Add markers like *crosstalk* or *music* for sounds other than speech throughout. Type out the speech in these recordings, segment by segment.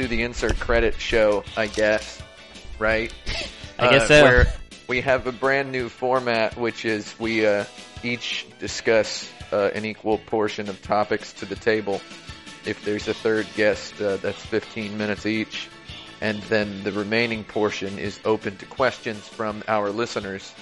to the Insert Credit Show, I guess. Right? I guess Uh, so. Where we have a brand new format, which is we uh, each discuss uh, an equal portion of topics to the table. If there's a third guest, uh, that's 15 minutes each. And then the remaining portion is open to questions from our listeners.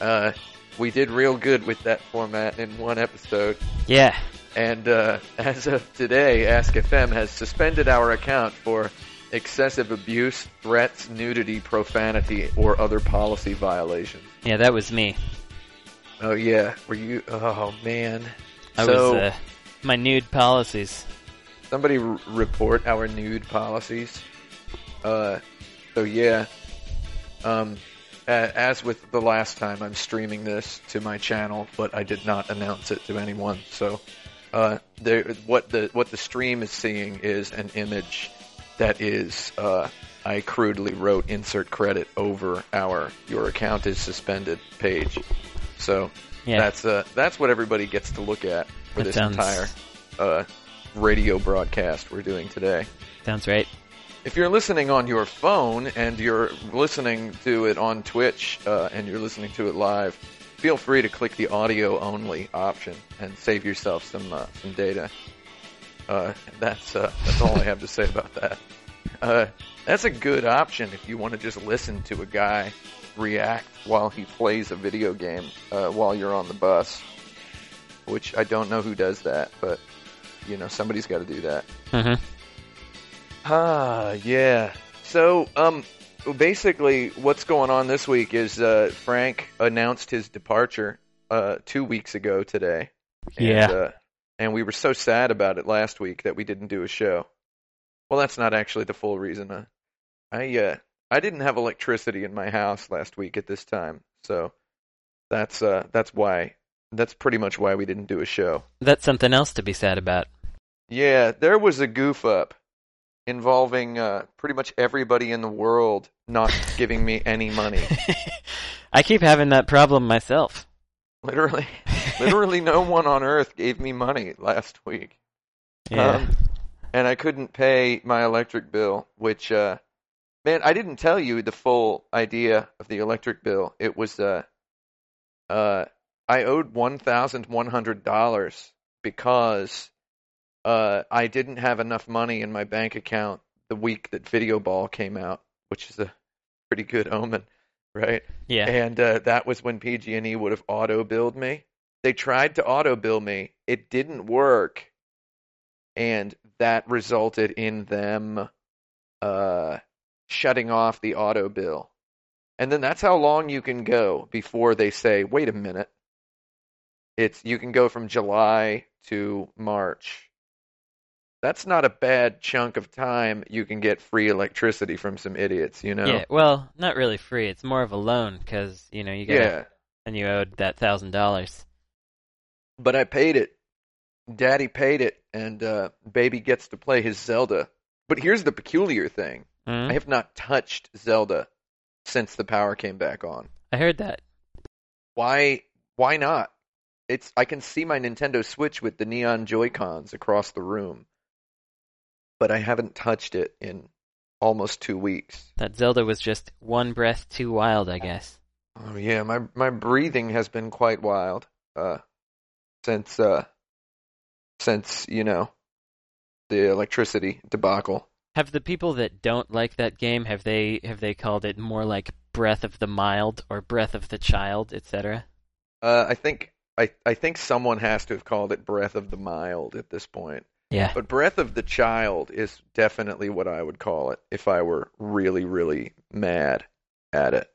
Uh, we did real good with that format in one episode. Yeah. And uh, *laughs* as of today, AskFM has suspended our account for excessive abuse, threats, nudity, profanity, or other policy violations. Yeah, that was me. Oh yeah, were you? Oh man. I so was uh, my nude policies. somebody r- report our nude policies. Uh, so yeah. Um, as with the last time, I'm streaming this to my channel, but I did not announce it to anyone. So, uh, what the what the stream is seeing is an image that is, uh, I crudely wrote insert credit over our your account is suspended page. So Yeah. that's uh that's what everybody gets to look at for That this sounds- entire uh radio broadcast we're doing today. Sounds right. If you're listening on your phone and you're listening to it on Twitch uh, and you're listening to it live, feel free to click the audio only option and save yourself some uh, some data. Uh, that's uh, that's all I have to say about that. Uh, that's a good option if you want to just listen to a guy react while he plays a video game uh, while you're on the bus. Which I don't know who does that, but you know somebody's got to do that. hmm Ah, yeah. So, um, basically, what's going on this week is uh, Frank announced his departure uh, two weeks ago today. And, Yeah. Uh, and we were so sad about it last week that we didn't do a show. Well, that's not actually the full reason. Uh, I uh, I didn't have electricity in my house last week at this time, so that's uh, that's why. That's pretty much why we didn't do a show. That's something else to be sad about. Yeah, there was a goof up involving uh, pretty much everybody in the world not *laughs* giving me any money. *laughs* I keep having that problem myself. Literally, *laughs* literally, no one on earth gave me money last week, Yeah. Um, and I couldn't pay my electric bill. Which, uh, man, I didn't tell you the full idea of the electric bill. It was, uh, uh, I owed one thousand one hundred dollars because uh, I didn't have enough money in my bank account the week that Video Ball came out, which is a pretty good omen, right? yeah. And uh, that was when PG&E would have auto billed me. They tried to auto bill me. It didn't work, and that resulted in them uh, shutting off the auto bill. And then that's how long you can go before they say, "Wait a minute." It's you can go from July to March. That's not a bad chunk of time you can get free electricity from some idiots, you know? Yeah. Well, not really free. It's more of a loan because you know you got yeah. and you owed that thousand dollars. but I paid it. Daddy paid it, and uh, baby gets to play his Zelda. But here's the peculiar thing: Hmm? I have not touched Zelda since the power came back on. I heard that. Why? Why not? It's I can see my Nintendo Switch with the neon Joy Cons across the room, but I haven't touched it in almost two weeks. That Zelda was just one breath too wild, I guess. Oh yeah, my my breathing has been quite wild. Uh, since uh, since you know, the electricity debacle. Have the people that don't like that game have they have they called it more like Breath of the Mild or Breath of the Child, etc.? Uh, I think I I think someone has to have called it Breath of the Mild at this point. Yeah. But Breath of the Child is definitely what I would call it if I were really really mad at it.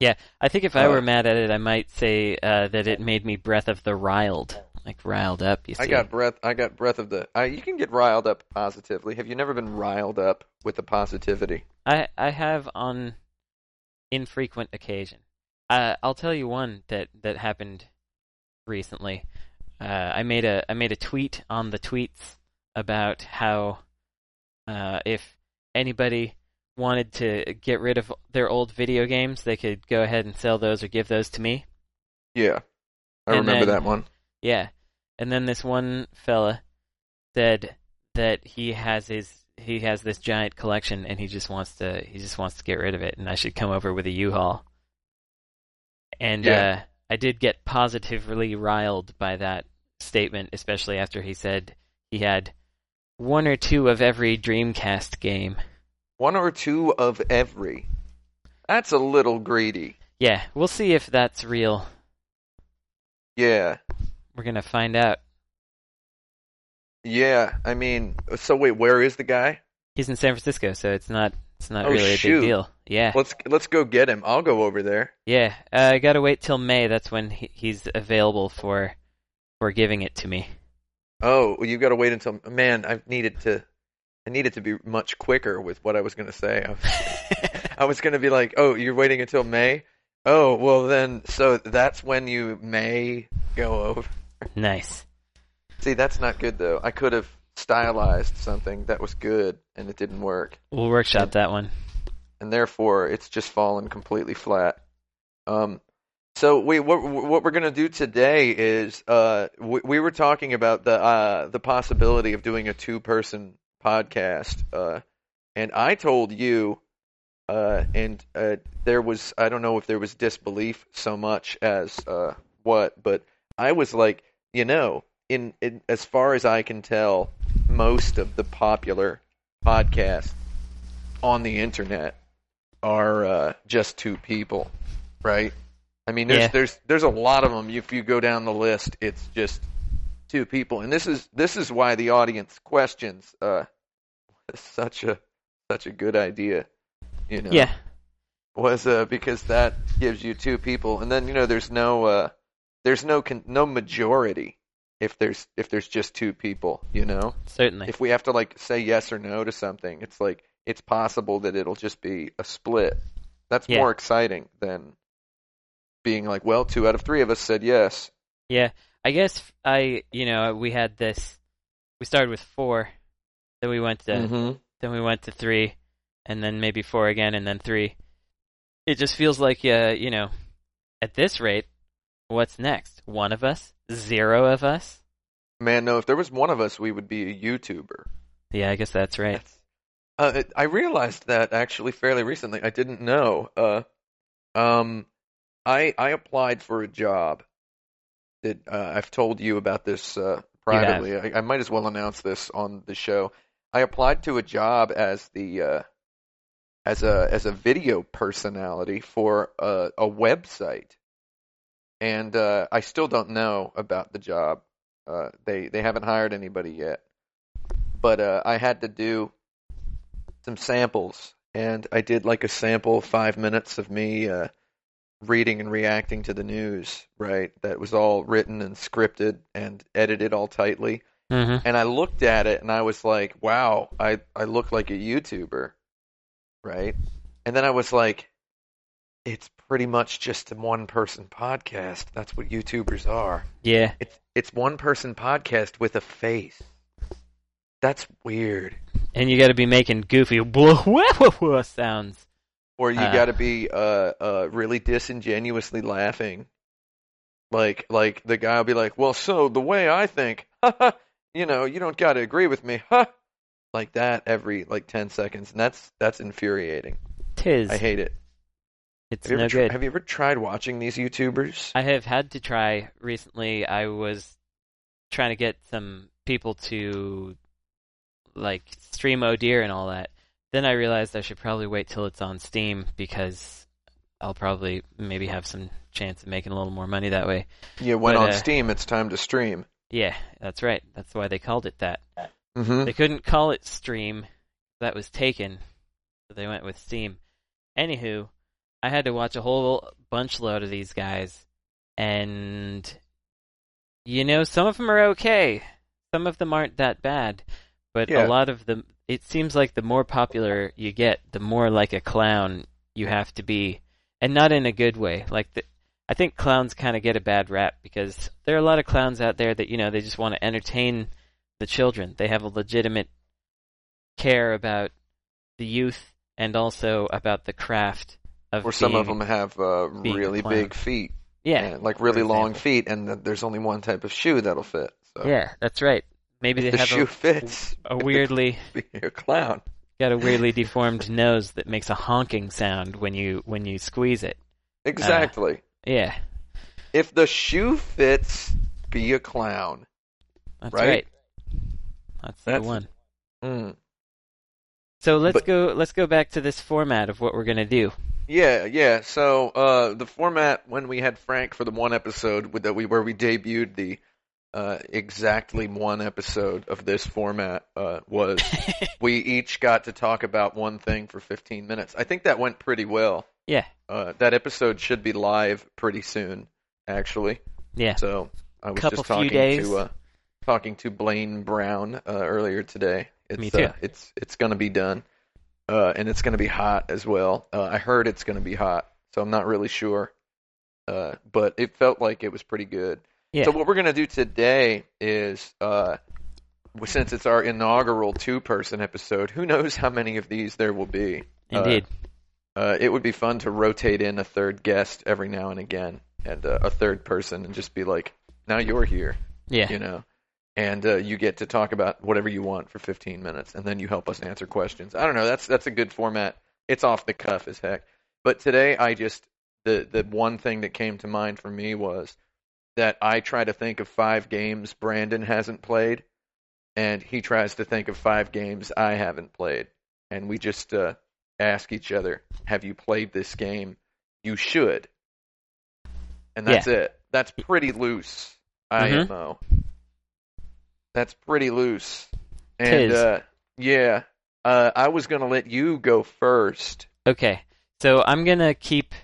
Yeah, I think if I Uh, were mad at it, I might say uh, that it made me Breath of the Riled, like riled up. You see? I got breath. I got breath of the. I, you can get riled up positively. Have you never been riled up with the positivity? I I have on infrequent occasion. Uh, I'll tell you one that that happened recently. Uh, I made a I made a tweet on the tweets about how uh, if anybody wanted to get rid of their old video games, they could go ahead and sell those or give those to me. Yeah, I And remember then- that one. Yeah. And then this one fella said that he has his he has this giant collection and he just wants to he just wants to get rid of it and I should come over with a U-Haul. And Yeah. uh, I did get positively riled by that statement, especially after he said he had one or two of every Dreamcast game. One or two of every. That's a little greedy. Yeah, we'll see if that's real. Yeah. We're gonna find out. Yeah. I mean, so wait, where is the guy? He's in San Francisco, so it's not it's not Oh, really a big deal. Yeah, Let's let's go get him. I'll go over there. yeah. Uh, I gotta wait till May. That's when he, he's available for for giving it to me. Oh, well, you got to wait until man. I needed to. I needed to be much quicker with what I was going to say. I was, *laughs* I was going to be like, "Oh, you're waiting until May." Oh, well then, so that's when you may go over. nice. See, that's not good though. I could have stylized something that was good, and it didn't work, We'll workshop that one. and therefore it's just fallen completely flat. Um, so we what what we're gonna do today is uh we, we were talking about the uh the possibility of doing a two person podcast uh and I told you uh and uh there was I don't know if there was disbelief so much as uh what but I was like you know in, in as far as I can tell most of the popular podcasts on the internet are uh just two people right I mean, there's Yeah. there's there's a lot of them. If you go down the list, it's just two people, and this is this is why the audience questions uh *laughs* such a such a good idea. You know, Yeah, was uh because that gives you two people, and then you know there's no uh there's no con- no majority if there's if there's just two people. You know, certainly. if we have to like say yes or no to something, it's like it's possible that it'll just be a split. That's Yeah. more exciting than being like, well, two out of three of us said yes. Yeah, I guess I, you know, we had this. We started with four, then we went to Mm-hmm. then we went to three, and then maybe four again, and then three. It just feels like, uh, you know, at this rate, what's next? One of us? Zero of us? Man, no, if there was one of us, we would be a YouTuber. Yeah, I guess that's right. That's, uh, I realized that actually fairly recently. I didn't know. Uh, um, I I applied for a job. That uh, I've told you about this uh, privately. I, I might as well announce this on the show. I applied to a job as the uh, as a as a video personality for a, a website, and uh, I still don't know about the job. Uh, they they haven't hired anybody yet, but uh, I had to do some samples, and I did like a sample five minutes of me uh, reading and reacting to the news. Right, that was all written and scripted and edited all tightly. Mm-hmm. And I looked at it and I was like, wow, I, I look like a YouTuber. Right? And then I was like, it's pretty much just a one person podcast. That's what YouTubers are. Yeah, It's it's one person podcast with a face. That's weird. and you got to be making goofy *laughs* sounds. Or you Uh. got to be uh uh really disingenuously laughing. Like like the guy will be like, "Well, so the way I think, *laughs* you know, you don't got to agree with me." Huh? Like that every like 10 seconds, and that's that's infuriating. Tis. I hate it. it's Have you, no good. have you ever tried watching these YouTubers? I have had to try recently. I was trying to get some people to like stream Deer and all that. Then I realized I should probably wait till it's on Steam because I'll probably maybe have some chance of making a little more money that way. Yeah, when but, on uh, Steam, it's time to stream. Yeah, that's right. That's why they called it that. hmm They couldn't call it Stream. That was taken. So they went with Steam. Anywho, I had to watch a whole bunch load of these guys. And, you know, some of them are okay. Some of them aren't that bad. But Yeah. a lot of them, it seems like the more popular you get, the more like a clown you have to be. And not in a good way. Like, the, I think clowns kind of get a bad rap because there are a lot of clowns out there that, you know, they just want to entertain the children. They have a legitimate care about the youth and also about the craft of Or some of them have uh, really big feet, Yeah, and, like really long feet, and th- there's only one type of shoe that'll fit. So. yeah, that's right. Maybe If they the have shoe a, fits. a weirdly *laughs* Be a clown. got a weirdly deformed nose that makes a honking sound when you when you squeeze it. Exactly. Yeah, if the shoe fits, be a clown. that's Right? right. That's, That's- the one. Mm. So let's but- go. Let's go back to this format of what we're gonna do. Yeah, yeah. So uh, the format when we had Frank for the one episode with that we where we debuted the uh, exactly one episode of this format uh, was *laughs* we each got to talk about one thing for 15 minutes. I think that went pretty well. yeah, Uh, that episode should be live pretty soon, actually. yeah. So I was Couple just talking to uh, talking to Blaine Brown uh, earlier today. It's, Me too. Uh, it's it's going to be done, uh, and it's going to be hot as well. Uh, I heard it's going to be hot, so I'm not really sure, uh, but it felt like it was pretty good. Yeah. So what we're going to do today is, uh, since it's our inaugural two-person episode, who knows how many of these there will be? Uh, Indeed. uh, it would be fun to rotate in a third guest every now and again, and uh, a third person, and just be like, "Now you're here," yeah. you know, and uh, you get to talk about whatever you want for 15 minutes, and then you help us answer questions. I don't know. That's that's a good format. It's off the cuff as heck. But today, I just the the one thing that came to mind for me was that I try to think of five games Brandon hasn't played, and he tries to think of five games I haven't played, and we just uh, ask each other, "Have you played this game? You should." And that's it. That's pretty loose. IMO. That's pretty loose. And uh, yeah, uh, I was gonna let you go first. Okay. So I'm gonna keep.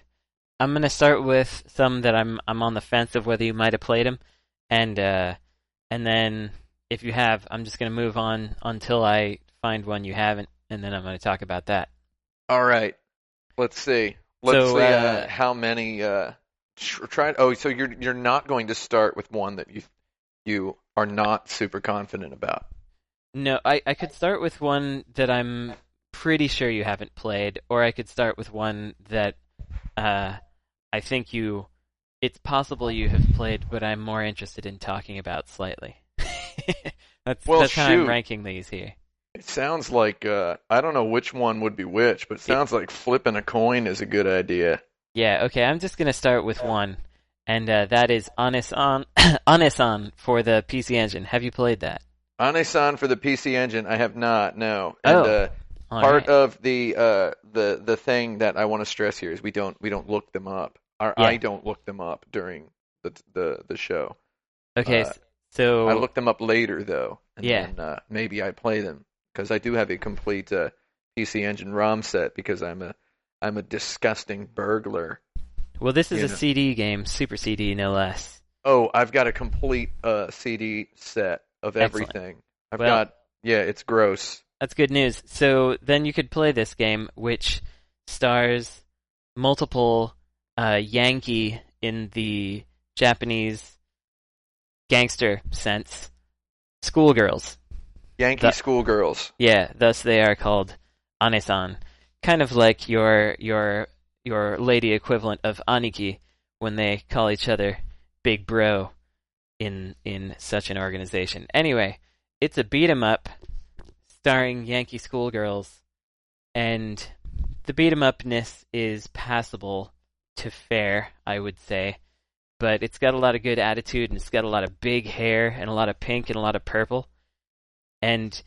I'm gonna start with some that I'm I'm on the fence of whether you might have played them, and uh, and then if you have, I'm just gonna move on until I find one you haven't, and then I'm gonna talk about that. All right. Let's see. Let's So, see uh, uh, how many. Uh, try. Oh, so you're you're not going to start with one that you you are not super confident about. No, I I could start with one that I'm pretty sure you haven't played, or I could start with one that uh, I think you. It's possible you have played, but I'm more interested in talking about slightly. *laughs* that's Well, that's how I'm ranking these here. It sounds like uh, I don't know which one would be which, but it sounds like flipping a coin is a good idea. Yeah, okay, I'm just gonna start with one, and uh, that is Ane-san Ane-san *coughs* for the PC Engine. Have you played that? Ane-san for the PC Engine, I have not. No. And, Oh, uh, part right. of the uh, the the thing that I want to stress here is we don't we don't look them up. Or Yeah. I don't look them up during the the the show. okay, uh, so I look them up later though, and Yeah. then uh, maybe I play them because I do have a complete uh, PC Engine ROM set because I'm a I'm a disgusting burglar. well, this is a know. CD game, Super CD, no less. Oh, I've got a complete uh, CD set of Excellent. everything. I've Well- got yeah, it's gross. That's good news. So then you could play this game, which stars multiple uh, Yankee in the Japanese gangster sense schoolgirls. Yankee That- schoolgirls. Yeah, thus they are called anesan, kind of like your your your lady equivalent of aniki when they call each other big bro in in such an organization. Anyway, it's a beat 'em up starring Yankee schoolgirls, and the beat 'em upness is passable to fair, I would say. But it's got a lot of good attitude and it's got a lot of big hair and a lot of pink and a lot of purple. And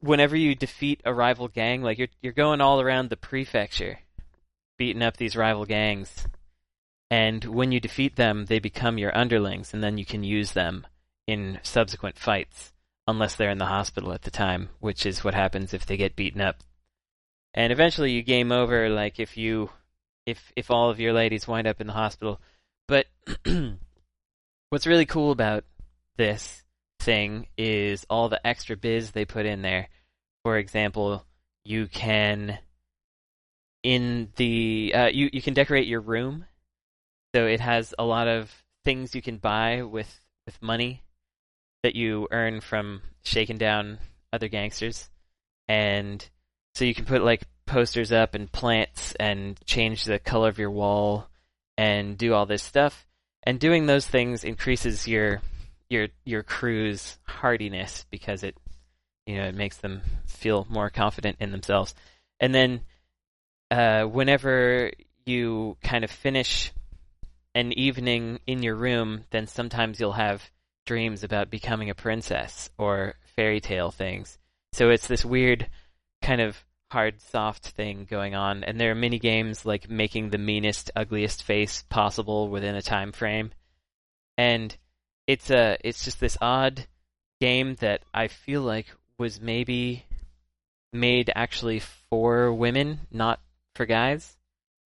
whenever you defeat a rival gang, like you're you're going all around the prefecture, beating up these rival gangs, and when you defeat them, they become your underlings, and then you can use them in subsequent fights, unless they're in the hospital at the time, which is what happens if they get beaten up. And eventually, you game over, like if you, if if all of your ladies wind up in the hospital. But *clears throat* what's really cool about this thing is all the extra biz they put in there. For example, you can in the uh, you you can decorate your room, so it has a lot of things you can buy with with money that you earn from shaking down other gangsters, and so you can put like posters up and plants and change the color of your wall and do all this stuff. And doing those things increases your your your crew's hardiness because it you know it makes them feel more confident in themselves. And then uh, whenever you kind of finish an evening in your room, then sometimes you'll have dreams about becoming a princess or fairy tale things. So it's this weird kind of hard soft thing going on. And there are mini games like making the meanest ugliest face possible within a time frame. And it's a it's just this odd game that I feel like was maybe made actually for women not for guys.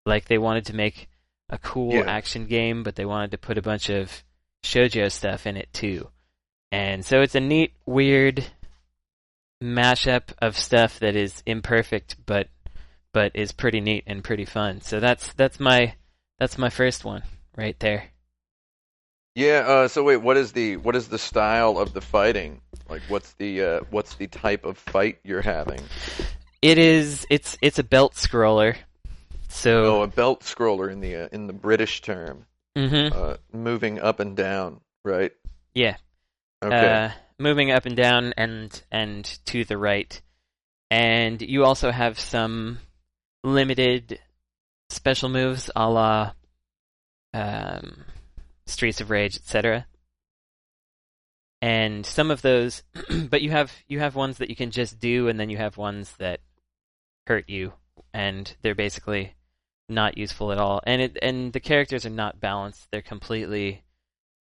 Like they wanted to make a cool Yeah. action game but they wanted to put a bunch of shojo stuff in it too. And so it's a neat weird mashup of stuff that is imperfect but but is pretty neat and pretty fun. So that's that's my that's my first one right there. Yeah. Uh, so wait, what is the what is the style of the fighting? Like, what's the uh, what's the type of fight you're having? It is it's it's a belt scroller. So Oh, a belt scroller in the uh, in the British term, mhm, uh, moving up and down, right? yeah. Okay. Moving up and down and and to the right. And you also have some limited special moves a la um, Streets of Rage, etc. And some of those, *clears throat* but you have you have ones that you can just do, and then you have ones that hurt you, and they're basically not useful at all. And it and the characters are not balanced; they're completely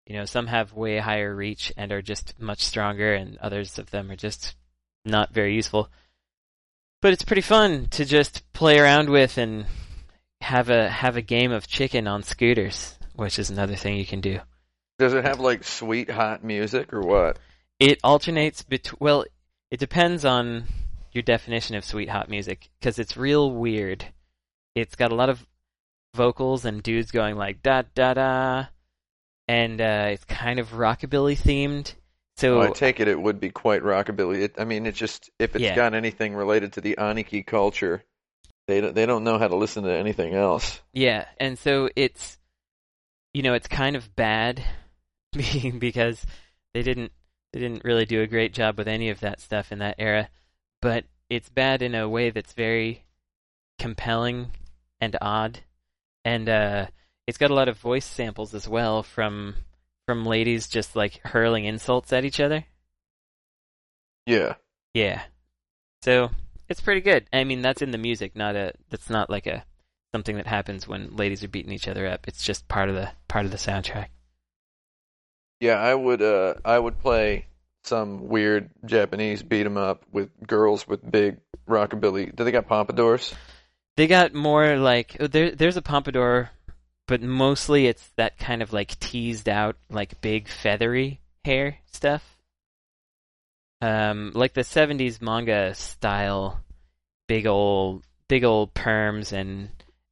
you know, some have way higher reach and are just much stronger, and others of them are just not very useful. But it's pretty fun to just play around with and have a have a game of chicken on scooters, which is another thing you can do. Does it have like sweet hot music or what? It alternates between. Well, it depends on your definition of sweet hot music because it's real weird. It's got a lot of vocals and dudes going like da da da, and uh, it's kind of rockabilly themed. So Well, I take it it would be quite rockabilly. It, I mean, it just if it's Yeah. got anything related to the Aniki culture, they don't, they don't know how to listen to anything else. Yeah, and so it's you know, it's kind of bad *laughs* because they didn't they didn't really do a great job with any of that stuff in that era, but it's bad in a way that's very compelling and odd. And uh it's got a lot of voice samples as well from from ladies just like hurling insults at each other. Yeah. Yeah. So it's pretty good. I mean, that's in the music, not a. That's not like a something that happens when ladies are beating each other up. It's just part of the part of the soundtrack. Yeah, I would uh I would play some weird Japanese beat 'em up with girls with big rockabilly. Do they got pompadours? They got more like oh, there. There's a pompadour, but mostly it's that kind of like teased out, like big feathery hair stuff. Um, like the '70s manga style, big old, big old perms and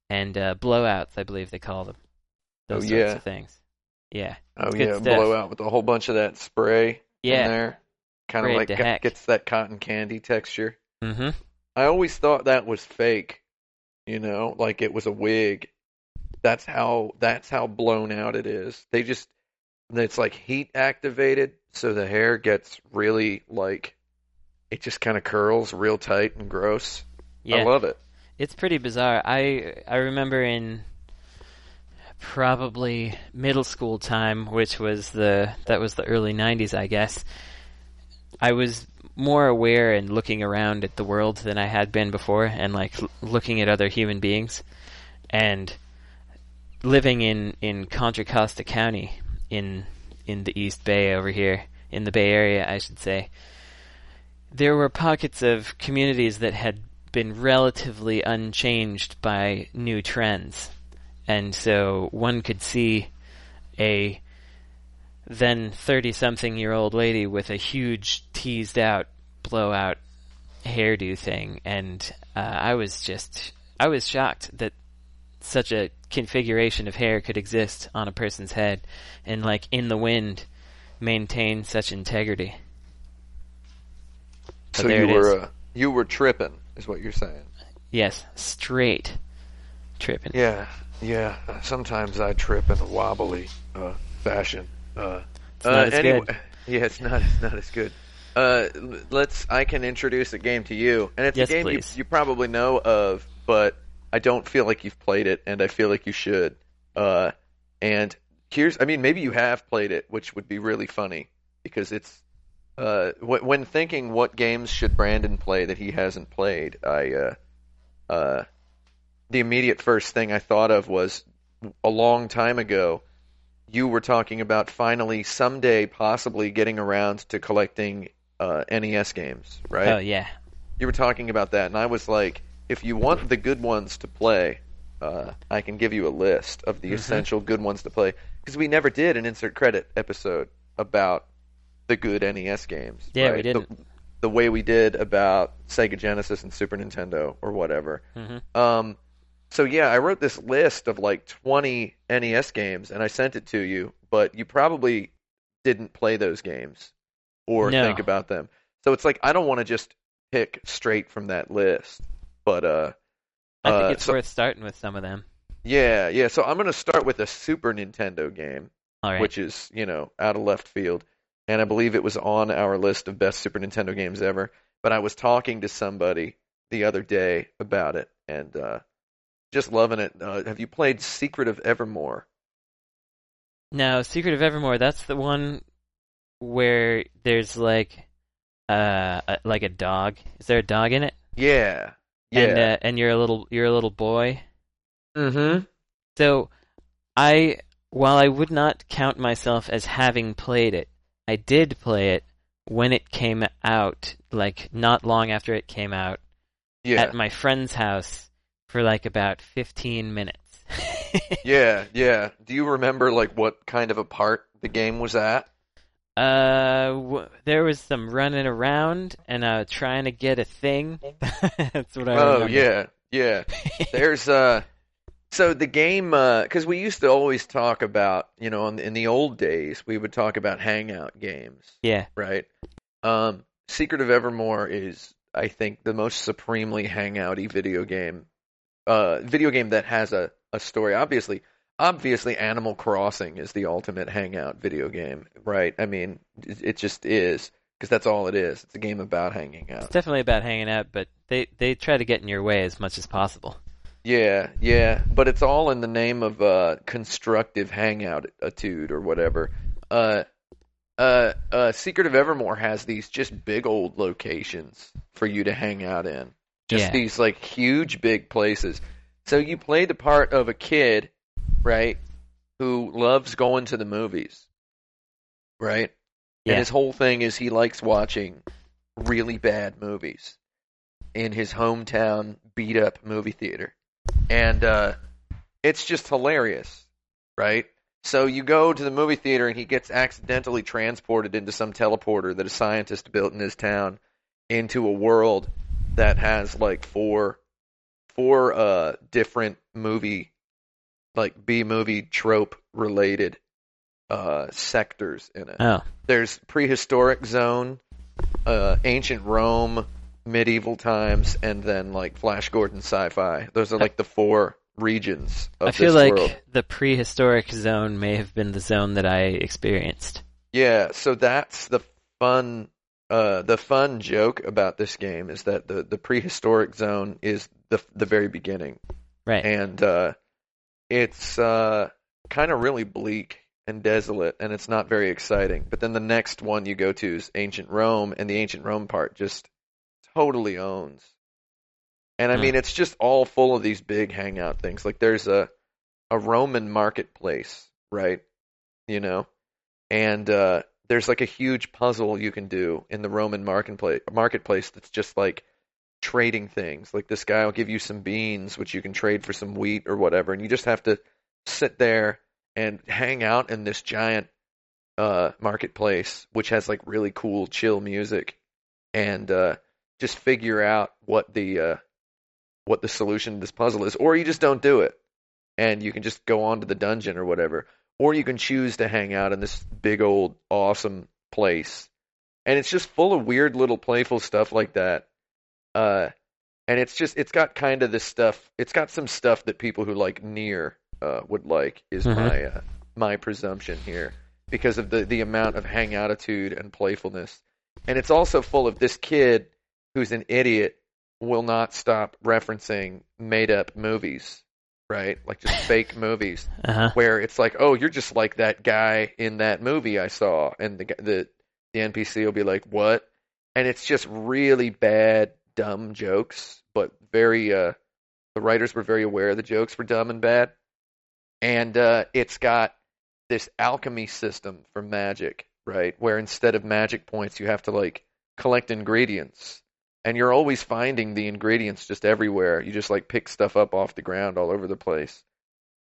and uh, blowouts. I believe they call them. Those Oh, sorts yeah. of things. Yeah. Oh yeah, stuff. blow out with a whole bunch of that spray Yeah. in there. Kind of like got- gets that cotton candy texture. Mm-hmm. I always thought that was fake. You know, like it was a wig. That's how that's how blown out it is. They just it's like heat activated so the hair gets really like it just kind of curls real tight and gross. Yeah. I love it. It's pretty bizarre. I I remember in probably middle school time, which was the that was the early '90s, I guess. I was more aware and looking around at the world than I had been before, and like l- looking at other human beings, and living in in Contra Costa County in in the East Bay over here in the Bay Area, I should say. There were pockets of communities that had been relatively unchanged by new trends. And so one could see a then 30 something year old lady with a huge teased out blowout hairdo thing. And uh, I was just, I was shocked that such a configuration of hair could exist on a person's head and, like, in the wind, maintain such integrity. But so you were uh, you were tripping, is what you're saying. Yes, straight tripping. Yeah, yeah. Sometimes I trip in a wobbly uh, fashion. Uh, It's not as anyway, good. *laughs* yeah, it's not it's not as good. Uh, let's. I can introduce a game to you, and it's Yes, a game you, you probably know of, but I don't feel like you've played it, and I feel like you should. Uh, and here's, I mean, maybe you have played it, which would be really funny because it's. Uh, wh- when thinking what games should Brandon play that he hasn't played, I, uh, uh, the immediate first thing I thought of was a long time ago you were talking about finally someday possibly getting around to collecting uh, NES games, right? Oh yeah. You were talking about that, and I was like, if you want the good ones to play, uh, I can give you a list of the Mhm. essential good ones to play because we never did an insert credit episode about the good NES games. Yeah, we right? The- didn't. The, way we did about Sega Genesis and Super Nintendo or whatever. hmm Um, so yeah, I wrote this list of like 20 NES games and I sent it to you, but you probably didn't play those games or No. think about them. So it's like I don't want to just pick straight from that list, but uh, I think uh, it's so- worth starting with some of them. yeah, yeah. So I'm gonna start with a Super Nintendo game, All right. which is you know out of left field, and I believe it was on our list of best Super Nintendo games ever. But I was talking to somebody the other day about it, and uh, just loving it. Uh, have you played Secret of Evermore? Now, Secret of Evermore, that's the one where there's like uh like a dog. Is there a dog in it? Yeah, And uh, and you're a little you're a little boy. mm-hmm. So I while I would not count myself as having played it, I did play it when it came out, like not long after it came out, Yeah, at my friend's house for like about 15 minutes. *laughs* yeah, yeah. Do you remember like what kind of a part the game was at? Uh, w- there was some running around and uh trying to get a thing. *laughs* That's what I Oh remember. yeah, yeah. There's uh, so the game because we used to always talk about you know in, in the old days we would talk about hangout games, yeah. right? Um, Secret of Evermore is I think the most supremely hangouty video game, uh, video game that has a a story. Obviously, obviously, Animal Crossing is the ultimate hangout video game, right? I mean, it, just is because that's all it is. It's a game about hanging out. It's definitely about hanging out, but they they try to get in your way as much as possible. Yeah, yeah, but it's all in the name of uh, constructive hangout attitude or whatever. Uh, uh, uh, Secret of Evermore has these just big old locations for you to hang out in. Just Yeah. these like huge big places. So you play the part of a kid, right, who loves going to the movies, right? Yeah. And his whole thing is he likes watching really bad movies in his hometown beat up movie theater. And uh, it's just hilarious, right? So you go to the movie theater and he gets accidentally transported into some teleporter that a scientist built in his town into a world that has like four four uh different movie like B movie trope related uh sectors in it Oh, there's prehistoric zone, uh, ancient Rome, medieval times, and then like Flash Gordon sci-fi. Those are like the four regions of I feel like world. the prehistoric zone may have been the zone that I experienced. Yeah, so that's the fun. Uh, the fun joke about this game is that the, the prehistoric zone is the the very beginning, Right. and uh, it's uh, kind of really bleak and desolate, and it's not very exciting. But then the next one you go to is ancient Rome, and the ancient Rome part just totally owns. And I Hmm. mean, it's just all full of these big hangout things. Like there's a a Roman marketplace, right? You know, and uh, there's like a huge puzzle you can do in the Roman marketplace marketplace that's just like trading things. Like this guy will give you some beans, which you can trade for some wheat or whatever, and you just have to sit there and hang out in this giant uh, marketplace, which has like really cool, chill music, and uh, just figure out what the uh, what the solution to this puzzle is, or you just don't do it, and you can just go on to the dungeon or whatever, or you can choose to hang out in this big old awesome place, and it's just full of weird little playful stuff like that. Uh, and it's just it's got kind of this stuff. It's got some stuff that people who like NieR uh, would like is Mhm. my uh, my presumption here. because of the the amount of hang attitude and playfulness. And it's also full of this kid who's an idiot will not stop referencing made up movies, right? Like just *laughs* fake movies Uh-huh. where it's like, "Oh, you're just like that guy in that movie I saw." And the the the NPC will be like, "What?" And it's just really bad dumb jokes, but very uh the writers were very aware the jokes were dumb and bad. And uh it's got this alchemy system for magic, right? Where instead of magic points, you have to like collect ingredients. And you're always finding the ingredients just everywhere. You just like pick stuff up off the ground all over the place.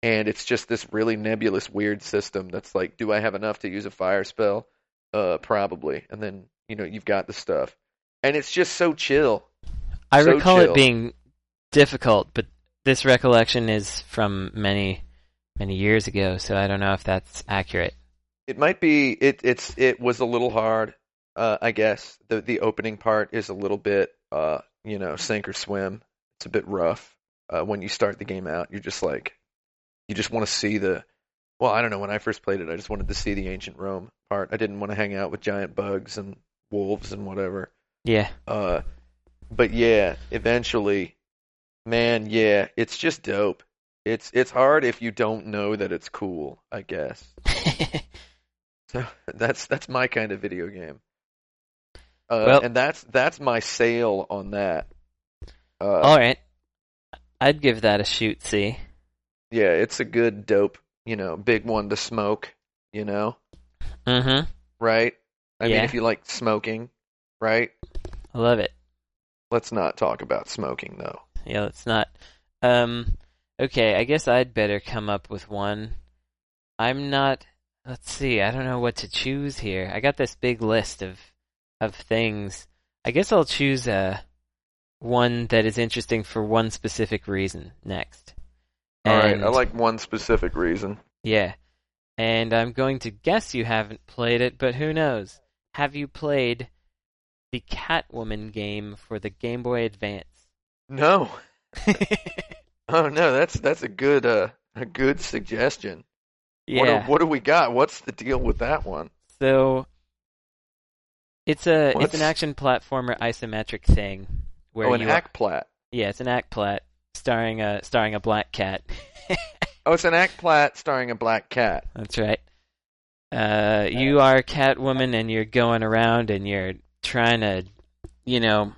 And it's just this really nebulous, weird system that's like, do I have enough to use a fire spell? Uh, probably. And then, you know, you've got the stuff. And it's just so chill. I So recall chill. it being difficult, but this recollection is from many, many years ago, so I don't know if that's accurate. It might be it it's it was a little hard, uh, I guess. The the opening part is a little bit uh, you know, sink or swim. It's a bit rough. Uh, when you start the game out, you're just like you just want to see the well, I don't know, when I first played it, I just wanted to see the ancient Rome part. I didn't want to hang out with giant bugs and wolves and whatever. Yeah. Uh but yeah, eventually man, yeah, it's just dope. It's it's hard if you don't know that it's cool, I guess. *laughs* So *laughs* that's that's my kind of video game. Uh, Well- and that's that's my sale on that. Uh, All right. I'd give that a shoot. See. yeah, it's a good dope, you know, big one to smoke, you know, Mm-hmm. right? I mean, if you like smoking, right? I love it. Let's not talk about smoking though. Yeah, let's not. Um, okay, I guess I'd better come up with one. I'm not. Let's see. I don't know what to choose here. I got this big list of of things. I guess I'll choose uh one that is interesting for one specific reason next. All right, And- I like one specific reason. Yeah, and I'm going to guess you haven't played it, but who knows? Have you played the Catwoman game for the Game Boy Advance? No. *laughs* Oh no, that's that's a good uh a good suggestion. What yeah. do, what do we got? What's the deal with that one? So it's a What's- it's an action platformer isometric thing where oh, an act plat. yeah it's an act plat starring a starring a black cat. *laughs* Oh, it's an act plat starring a black cat. That's right. Uh, you are Catwoman and you're going around and you're trying to you know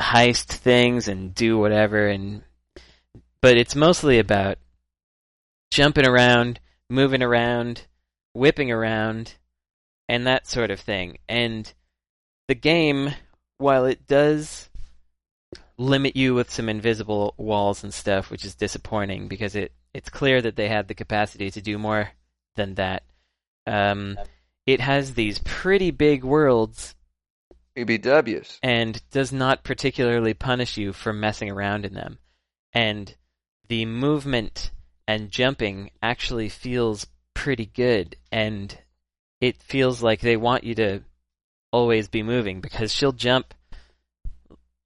heist things and do whatever and but it's mostly about jumping around, moving around, whipping around, and that sort of thing. And the game, while it does limit you with some invisible walls and stuff, which is disappointing because it, it's clear that they had the capacity to do more than that. Um, it has these pretty big worlds BBWs. and does not particularly punish you for messing around in them. And the movement and jumping actually feels pretty good, and it feels like they want you to always be moving because she'll jump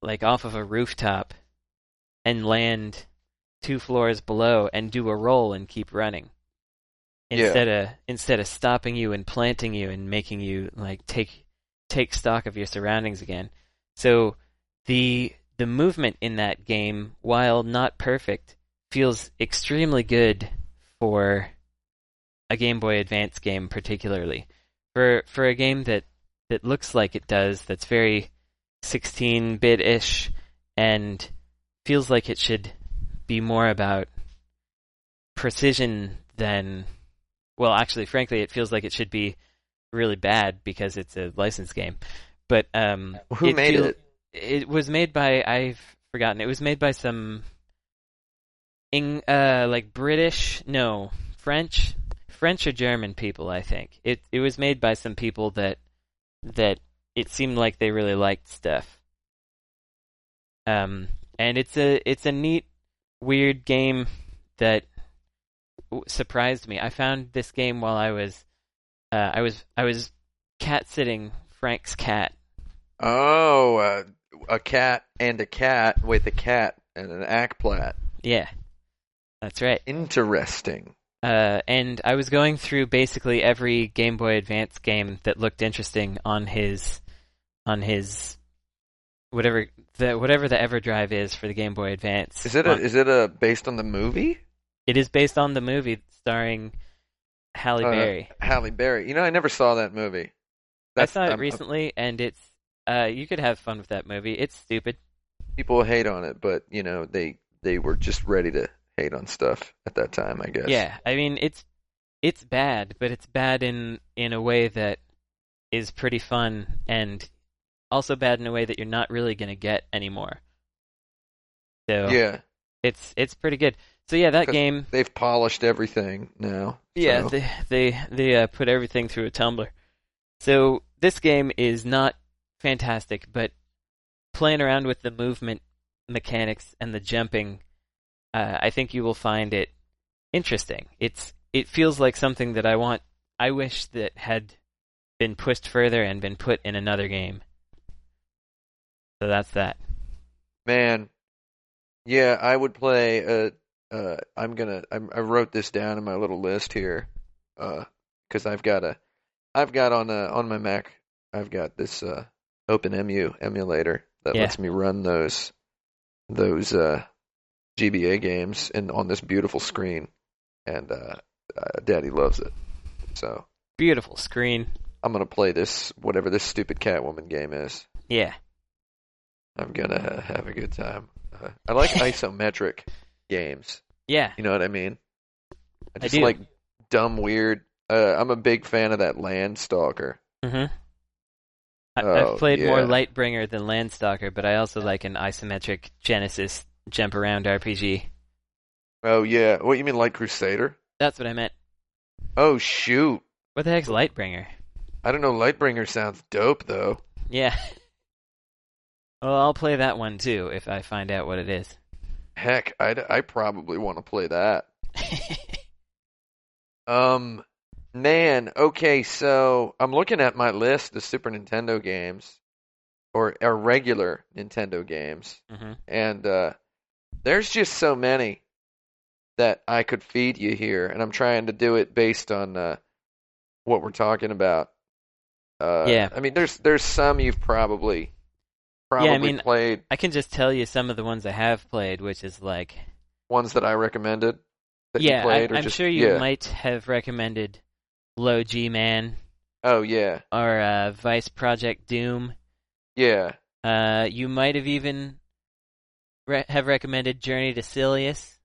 like off of a rooftop and land two floors below and do a roll and keep running Yeah. instead of instead of stopping you and planting you and making you like take take stock of your surroundings again. So the the movement in that game, while not perfect, feels extremely good for a Game Boy Advance game particularly. For for a game that that looks like it does, that's very 16-bit ish and feels like it should be more about precision than well actually frankly it feels like it should be really bad because it's a licensed game but um Who made feel- it? it was made by I've forgotten. It was made by some Eng, uh like British, no, French, French or German people, I think. It it was made by some people that that it seemed like they really liked stuff. Um and it's a it's a neat weird game that w- surprised me. I found this game while I was uh I was I was cat sitting Frank's cat Oh, uh, a cat and a cat with a cat and an act plat. Yeah, that's right. Interesting. Uh, and I was going through basically every Game Boy Advance game that looked interesting on his on his whatever the whatever the EverDrive is for the Game Boy Advance. Is it a On- is it a based on the movie? it is based on the movie starring Halle Uh, Berry. Halle Berry. You know, I never saw that movie. I saw it I'm- recently, and it's uh, you could have fun with that movie. It's stupid. people hate on it, but you know they they were just ready to hate on stuff at that time, I guess. Yeah, I mean it's it's bad, but it's bad in in a way that is pretty fun, and also bad in a way that you're not really gonna get anymore. So Yeah. it's it's pretty good. So yeah, that game. They've polished everything now. Yeah, so- they they they uh, put everything through a tumbler. So this game is not fantastic, but playing around with the movement mechanics and the jumping, uh, I think you will find it interesting. It's it feels like something that I want. I wish that had been pushed further and been put in another game. So that's that. Man, yeah, I would play. Uh, uh, I'm gonna. I'm, I wrote this down in my little list here, because I've got a, I've got on uh on my Mac. I've got this uh, OpenEMU emulator that Yeah. lets me run those, those uh, GBA games and on this beautiful screen, and uh, uh, Daddy loves it. So Beautiful screen. I'm gonna play this whatever this stupid Catwoman game is. Yeah. I'm gonna ha- have a good time. Uh, I like *laughs* isometric games. Yeah. You know what I mean? I just do. like dumb, weird. Uh, I'm a big fan of that Landstalker. Mm-hmm. I, Oh, I've played more. Lightbringer than Landstalker, but I also like an isometric Genesis jump around RPG. Oh yeah, what you mean, Light Crusader? That's what I meant. Oh shoot, What the heck's Lightbringer? I don't know. Lightbringer sounds dope though. Yeah. *laughs* well, I'll play that one too if I find out what it is. Heck, I I probably want to play that. *laughs* Um, man, okay, so I'm looking at my list of Super Nintendo games, or or regular Nintendo games, hmm and uh, there's just so many that I could feed you here, and I'm trying to do it based on uh, what we're talking about. Uh, Yeah. I mean, there's there's some you've probably probably mean- played, I can just tell you some of the ones I have played, which is like, ones that I recommended that yeah, you played, I, just sure you yeah. might have recommended Low G Man Oh yeah, or uh, Vice Project Doom. yeah. Uh, you might have even re- have recommended Journey to Silius.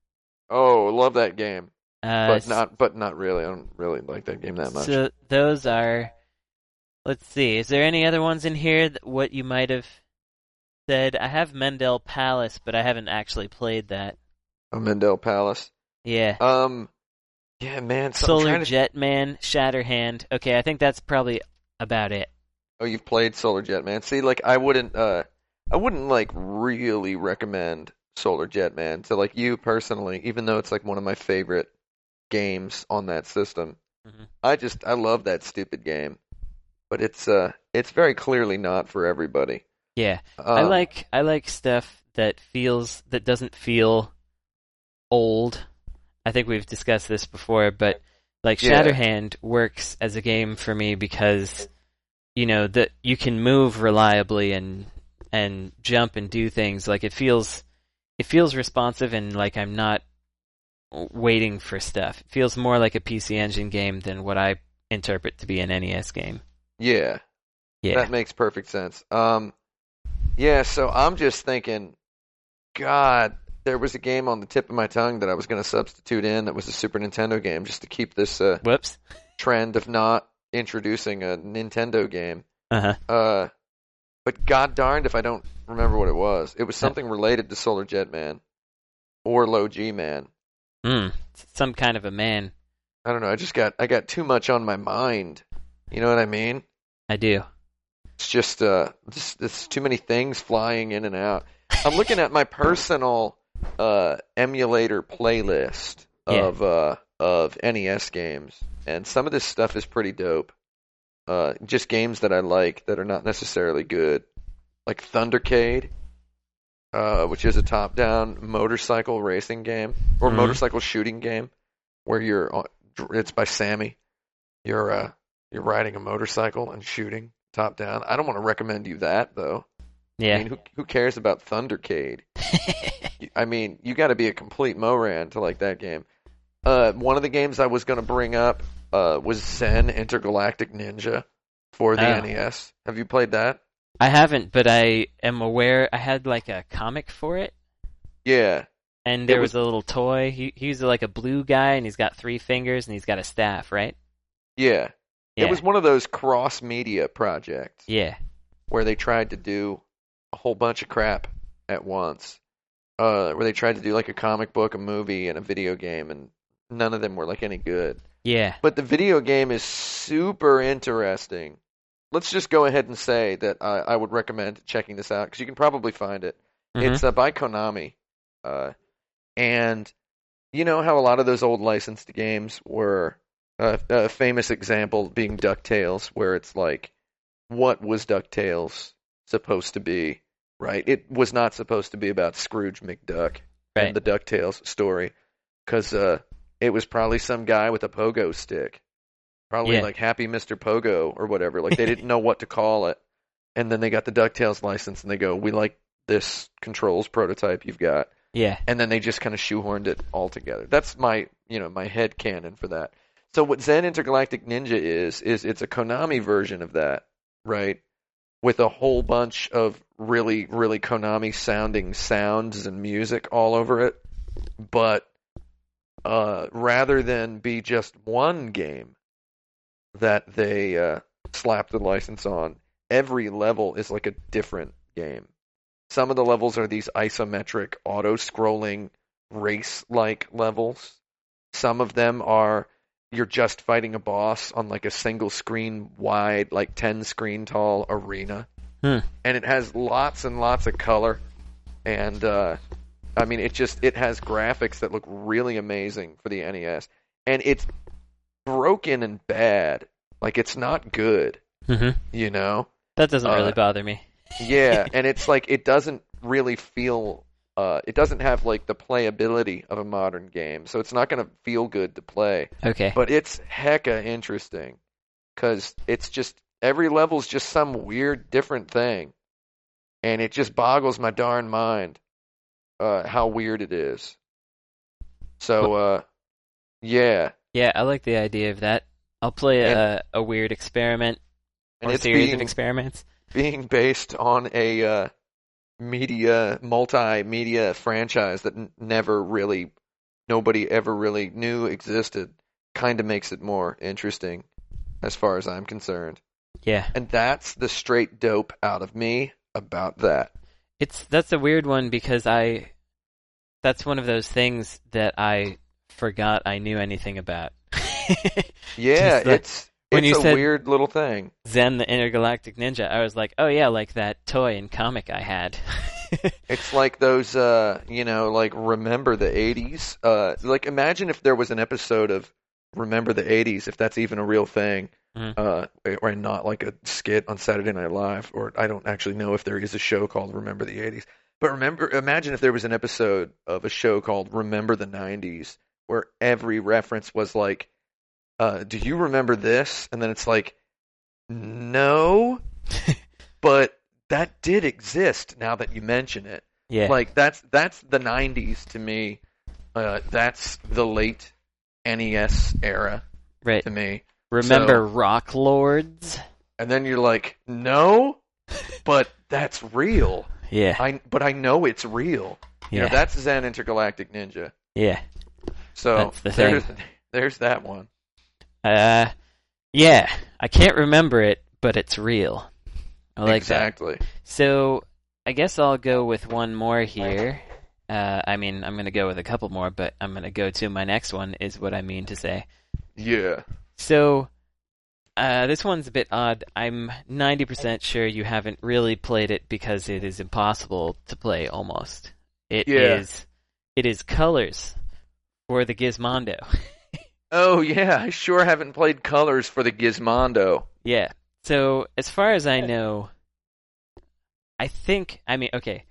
Oh, love that game. Uh, but not but not really. I don't really like that game that much. So those are. Let's see. Is there any other ones in here? That, what you might have said? I have Mendel Palace, but I haven't actually played that. Oh, Mendel Palace. Yeah. Um, yeah, man. So Solar to- Jetman, Shatterhand. Okay, I think that's probably about it. Oh, you've played Solar Jet Man. See, like I wouldn't, uh, I wouldn't like really recommend Solar Jet Man to like you personally, even though it's like one of my favorite games on that system. Mhm. I just I love that stupid game, but it's uh it's very clearly not for everybody. Yeah. I Um, like I like stuff that feels that doesn't feel old. I think we've discussed this before, but like Yeah. Shatterhand works as a game for me because you know that you can move reliably and and jump and do things like it feels it feels responsive and like I'm not waiting for stuff. It feels more like a PC Engine game than what I interpret to be an NES game. yeah. Yeah. That makes perfect sense. Um, yeah, so I'm just thinking, God, there was a game on the tip of my tongue that I was going to substitute in that was a Super Nintendo game just to keep this uh, Whoops. trend of not introducing a Nintendo game. Uh-huh. Uh, but God darned if I don't remember what it was. It was something related to Solar Jet Man or Low G Man. Mm. Some kind of a man. I don't know. I just got I got too much on my mind. You know what I mean? I do. It's just uh, just too many things flying in and out. I'm looking at my personal uh emulator playlist Yeah. of uh of NES games, and some of this stuff is pretty dope. Uh, just games that I like that are not necessarily good, like Thundercade, uh, which is a top-down motorcycle racing game or Mhm. motorcycle shooting game. where you're it's by Sammy. You're uh you're riding a motorcycle and shooting top down. I don't want to recommend you that though. Yeah. I mean, who who cares about Thundercade? *laughs* I mean, you got to be a complete Moran to like that game. Uh, one of the games I was going to bring up uh, was Zen Intergalactic Ninja for the Oh. NES. Have you played that? I haven't, but I am aware. I had like a comic for it, Yeah, and there It was, a little toy. He he's like a blue guy, and he's got three fingers, and he's got a staff, right? yeah. Yeah. It was one of those cross media projects Yeah. where they tried to do a whole bunch of crap at once. Uh, where they tried to do like a comic book, a movie, and a video game, and none of them were like any good. Yeah. But the video game is super interesting. Let's just go ahead and say that I, I would recommend checking this out because you can probably find it. Mhm. It's uh, by Konami, uh, and you know how a lot of those old licensed games were. Uh, a famous example being Ducktales, where it's like, what was Ducktales supposed to be? Right? It was not supposed to be about Scrooge McDuck Right. and the Ducktales story, because uh, it was probably some guy with a pogo stick, probably Yeah. like Happy Mr. Pogo or whatever. Like they didn't *laughs* know what to call it, and then they got the Ducktales license, and they go, "We like this controls prototype you've got," Yeah. and then they just kind of shoehorned it all together. That's my, you know, my head canon for that. So what Zen Intergalactic Ninja is is it's a Konami version of that, right? With a whole bunch of really really Konami sounding sounds and music all over it, but uh, rather than be just one game that they uh, slap the license on, every level is like a different game. Some of the levels are these isometric, auto scrolling, race like levels. Some of them are you're just fighting a boss on like a single screen wide, like 10 screen tall arena. Hmm. And it has lots and lots of color. And, uh, I mean, it just, it has graphics that look really amazing for the NES. And it's broken and bad. Like, it's not good, hmm you know? That doesn't Uh, really bother me. Yeah, *laughs* and it's like it doesn't really feel uh it doesn't have like the playability of a modern game. So it's not going to feel good to play, Okay. but it's hecka interesting cuz it's just every level's just some weird different thing. And it just boggles my darn mind uh how weird it is. So uh yeah, yeah, I like the idea of that. I'll play a, a weird experiment and or series being of experiments. being based on a uh, media multimedia franchise that n- never really nobody ever really knew existed kind of makes it more interesting as far as I'm concerned. Yeah. And that's the straight dope out of me about that. It's that's a weird one because I that's one of those things that I forgot I knew anything about. *laughs* Yeah, like- it's when it's you a said- weird little thing. Zen the Intergalactic Ninja, I was like, "Oh yeah, like that toy and comic I had." *laughs* It's like those, uh, you know, like remember the '80s. Uh, like imagine if there was an episode of Remember the '80s, if that's even a real thing, Mhm. uh, or not like a skit on Saturday Night Live, or I don't actually know if there is a show called Remember the '80s. But remember, imagine if there was an episode of a show called Remember the '90s, where every reference was like, uh, "Do you remember this?" And then it's like, "No," *laughs* but that did exist. Now that you mention it yeah. like that's that's the 90s to me uh, that's the late nes era right. to me Remember so- Rock Lords? and then you're like no *laughs* but that's real Yeah. i but i know it's real you yeah. know that's zen intergalactic ninja yeah. so the there's *laughs* there's that one Uh yeah, I can't remember it, but it's real. I like that. exactly So I guess I'll go with one more here. Uh, I mean, I'm going to go with a couple more, but I'm going to go to my next one, is what I mean to say. yeah So uh, this one's a bit odd. I'm 90% sure you haven't really played it because it is impossible to play almost. It is Yeah. it is colors for the Gizmondo. *laughs* oh yeah i sure haven't played colors for the gizmondo Yeah. So as far as I know, I think I mean okay.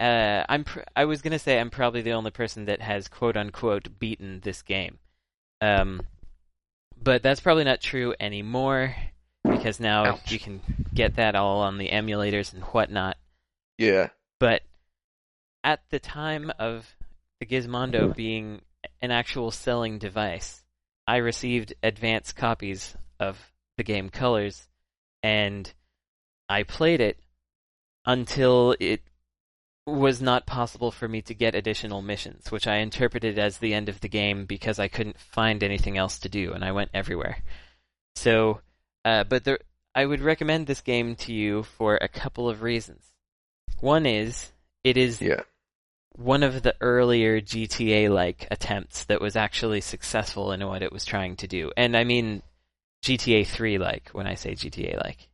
uh, I'm pr- I was gonna say I'm probably the only person that has quote unquote beaten this game, um, but that's probably not true anymore because now Ouch. you can get that all on the emulators and whatnot. Yeah. But at the time of the Gizmondo being an actual selling device, I received advance copies of the game Colors, and I played it until it was not possible for me to get additional missions, which I interpreted as the end of the game because I couldn't find anything else to do, and I went everywhere. So, uh, but there, I would recommend this game to you for a couple of reasons. One is it is Yeah. One of the earlier GTA like attempts that was actually successful in what it was trying to do. And I mean GTA 3 like when I say GTA like.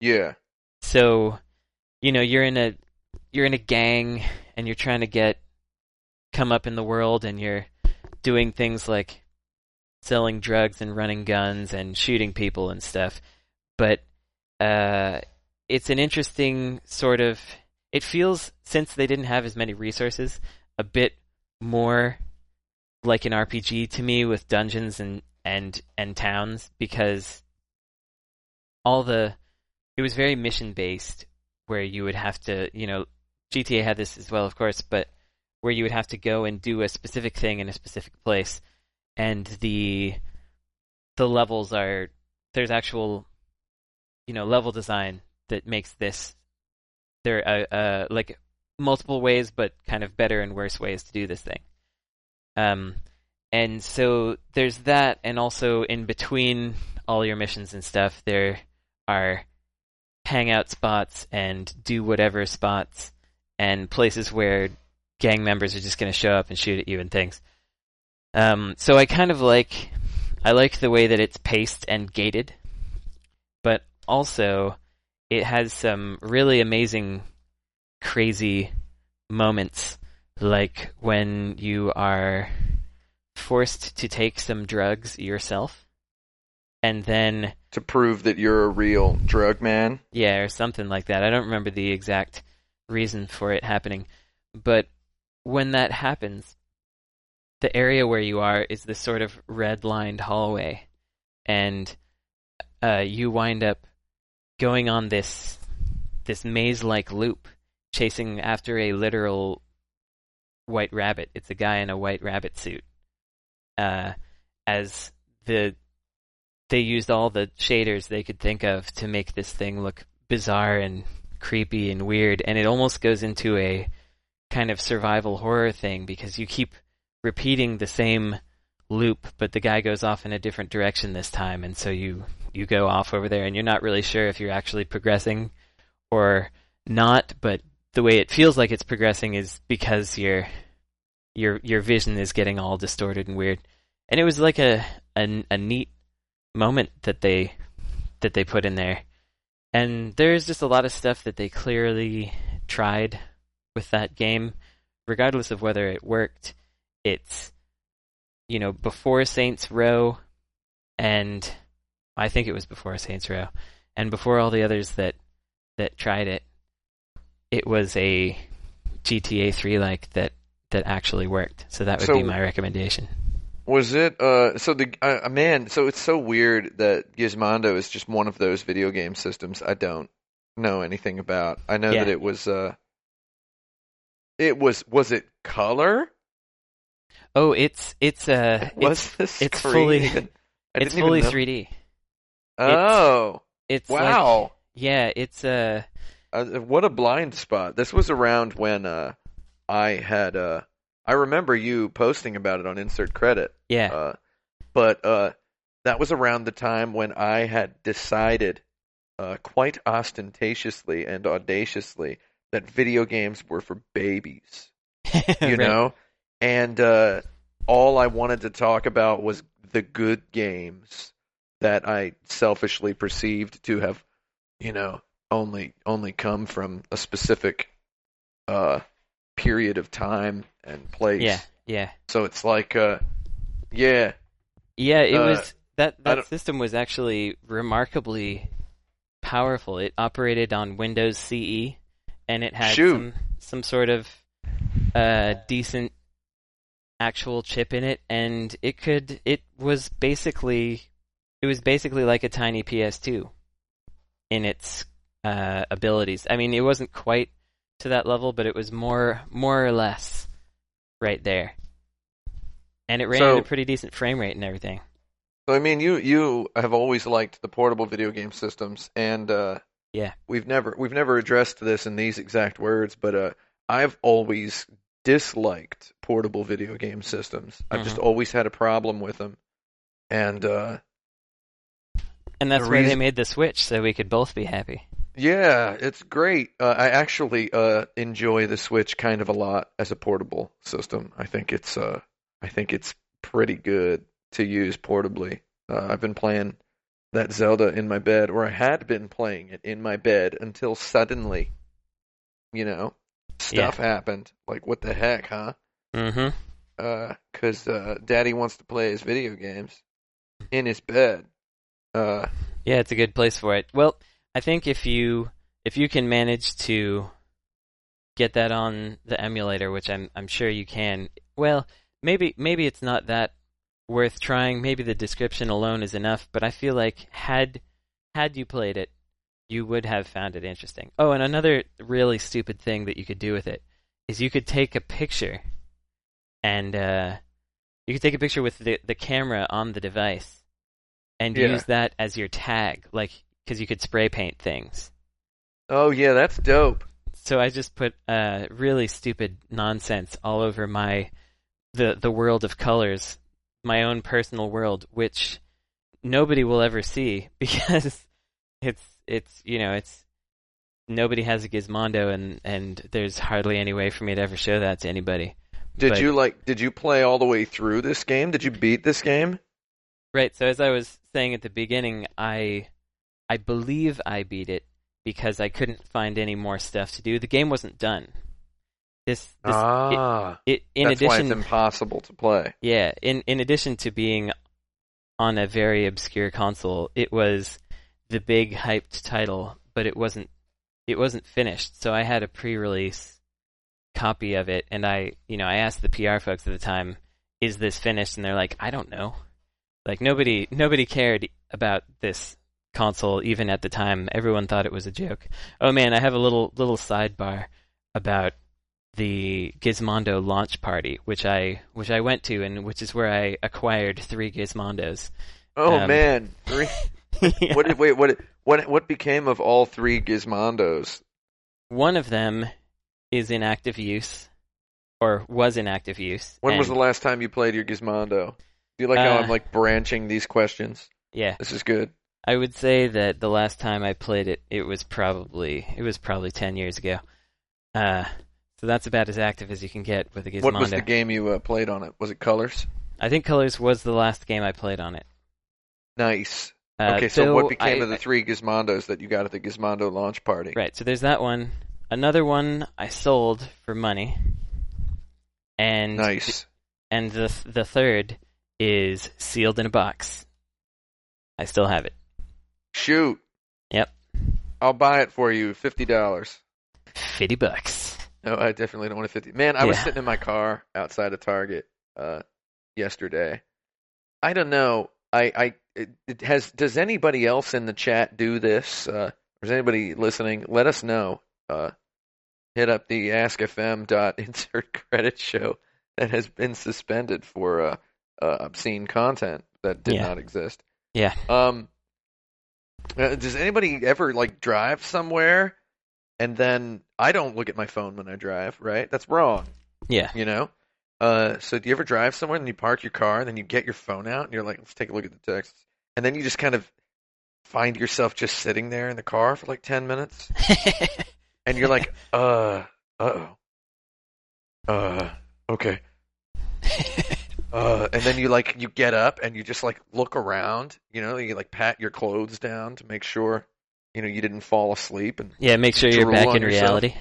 Yeah. So, you know, you're in a you're in a gang and you're trying to get come up in the world and you're doing things like selling drugs and running guns and shooting people and stuff. But uh it's an interesting sort of it feels since they didn't have as many resources a bit more like an RPG to me with dungeons and and and towns because all the it was very mission based where you would have to you know GTA had this as well of course but where you would have to go and do a specific thing in a specific place. And the the levels are there's actual you know level design that makes this there are uh, uh, like multiple ways but kind of better and worse ways to do this thing um and so there's that and also in between all your missions and stuff there are hangout spots and do whatever spots and places where gang members are just going to show up and shoot at you and things. Um, so I kind of like, I like the way that it's paced and gated, but also it has some really amazing, crazy moments, like when you are forced to take some drugs yourself, and then To prove that you're a real drug man. yeah, or something like that. I don't remember the exact reason for it happening, but when that happens, the area where you are is this sort of red-lined hallway, and uh, you wind up going on this this maze-like loop, chasing after a literal white rabbit. It's a guy in a white rabbit suit. Uh, as the they used all the shaders they could think of to make this thing look bizarre and creepy and weird, and it almost goes into a kind of survival horror thing because you keep repeating the same loop, but the guy goes off in a different direction this time, and so you you go off over there, and you're not really sure if you're actually progressing or not, but the way it feels like it's progressing is because your your your vision is getting all distorted and weird. And it was like a a, a neat moment that they that they put in there. And there's just a lot of stuff that they clearly tried with that game, regardless of whether it worked. It's you know before Saints Row, and I think it was before Saints Row, and before all the others that that tried it. It was a GTA 3 like that that actually worked. So that would So- be my recommendation. Was it uh so the uh, man so it's so weird that Gizmondo is just one of those video game systems I don't know anything about. I know Yeah. that it was uh it was was it color? Oh, it's it's uh Was it's it's fully- *laughs* it's fully even know. 3D. Oh, It's like- wow. yeah, it's uh Uh, what a blind spot. This was around when uh I had uh I remember you posting about it on insert credit. yeah. Uh, but uh, that was around the time when I had decided, uh, quite ostentatiously and audaciously, that video games were for babies. *laughs* You Right. know, and uh, all I wanted to talk about was the good games that I selfishly perceived to have, you know, only only come from a specific uh, period of time and place. Yeah, yeah. So it's like, uh, yeah, Yeah, it Uh, was that that system was actually remarkably powerful. It operated on Windows CE and it had Shoot. some some sort of uh, decent actual chip in it, and it could. It was basically, it was basically like a tiny PS2 in its uh, abilities. I mean, it wasn't quite to that level, but it was more, more or less, right there. And it ran So- at a pretty decent frame rate and everything. So I mean, you you have always liked the portable video game systems, and uh, Yeah. we've never we've never addressed this in these exact words, but uh, I've always disliked portable video game systems. I've just always had a problem with them, and uh, And that's The why they made the Switch, so we could both be happy. yeah, it's great. Uh, I actually uh, enjoy the Switch kind of a lot as a portable system. I think it's uh, I think it's pretty good to use portably. Uh, I've been playing that Zelda in my bed, or I had been playing it in my bed until suddenly, you know, stuff happened. Like, what the heck, huh? Mm-hmm. Because uh, Daddy wants to play his video games in his bed. Uh, Yeah, it's a good place for it. Well, I think if you if you can manage to get that on the emulator, which I'm I'm sure you can. Well, maybe maybe it's not that worth trying. Maybe the description alone is enough, but I feel like had had you played it, you would have found it interesting. Oh, and another really stupid thing that you could do with it is you could take a picture and uh, you could take a picture with the the camera on the device and Yeah. use that as your tag, like because you could spray paint things. oh yeah, that's dope. So I just put uh, really stupid nonsense all over my the the world of colors, my own personal world, which nobody will ever see *laughs* because it's it's you know it's nobody has a Gizmondo and and there's hardly any way for me to ever show that to anybody. Did But- you like? Did you play all the way through this game? Did you beat this game? Right. So as I was saying at the beginning, I I believe I beat it because I couldn't find any more stuff to do. The game wasn't done. This, this ah, it, in that's addition why it's impossible to play. Yeah, in in addition to being on a very obscure console, it was the big hyped title, but it wasn't it wasn't finished. So I had a pre-release copy of it and I, you know, I asked the PR folks at the time, "Is this finished?" and they're like, "I don't know." Like nobody nobody cared about this console even at the time. Everyone thought it was a joke. Oh man, I have a little little sidebar about the Gizmondo launch party, which I which I went to, and which is where I acquired three Gizmondos. Oh Um, man, three. *laughs* Yeah. What did, wait? What what what became of all three Gizmondos? One of them is in active use, or was in active use. When was the last time you played your Gizmondo? Do you like how Uh, I'm like branching these questions? Yeah, This is good. I would say that the last time I played it, it was probably it was probably ten years ago. Uh, so that's about as active as you can get with a Gizmondo. What was the game you uh, played on it? Was it Colors? I think Colors was the last game I played on it. Nice. Uh, okay, so though what became I- of the three Gizmondos that you got at the Gizmondo launch party? Right, so there's that one. Another one I sold for money. And Nice. and the the third is sealed in a box. I still have it. Shoot. Yep. I'll buy it for you, fifty dollars. 50 bucks. No, I definitely don't want a fifty. Man, I was sitting in my car outside of Target uh, yesterday. I don't know. I, I it, it has. Does anybody else in the chat do this? Uh, is anybody listening? Let us know. Uh, hit up the AskFM dot *laughs* insert credit show that has been suspended for uh, uh, obscene content that did Yeah. not exist. Yeah. Um, uh, does anybody ever like drive somewhere and then I don't look at my phone when I drive, right? That's wrong, Yeah. you know? Uh, so do you ever drive somewhere and you park your car and then you get your phone out and you're like, let's take a look at the texts. And then you just kind of find yourself just sitting there in the car for like 10 minutes *laughs* and you're like, uh, uh-oh. Uh, okay. *laughs* Uh, and then you like you get up and you just like look around, you know, you like pat your clothes down to make sure, you know, you didn't fall asleep and yeah, make sure you're back in yourself. reality.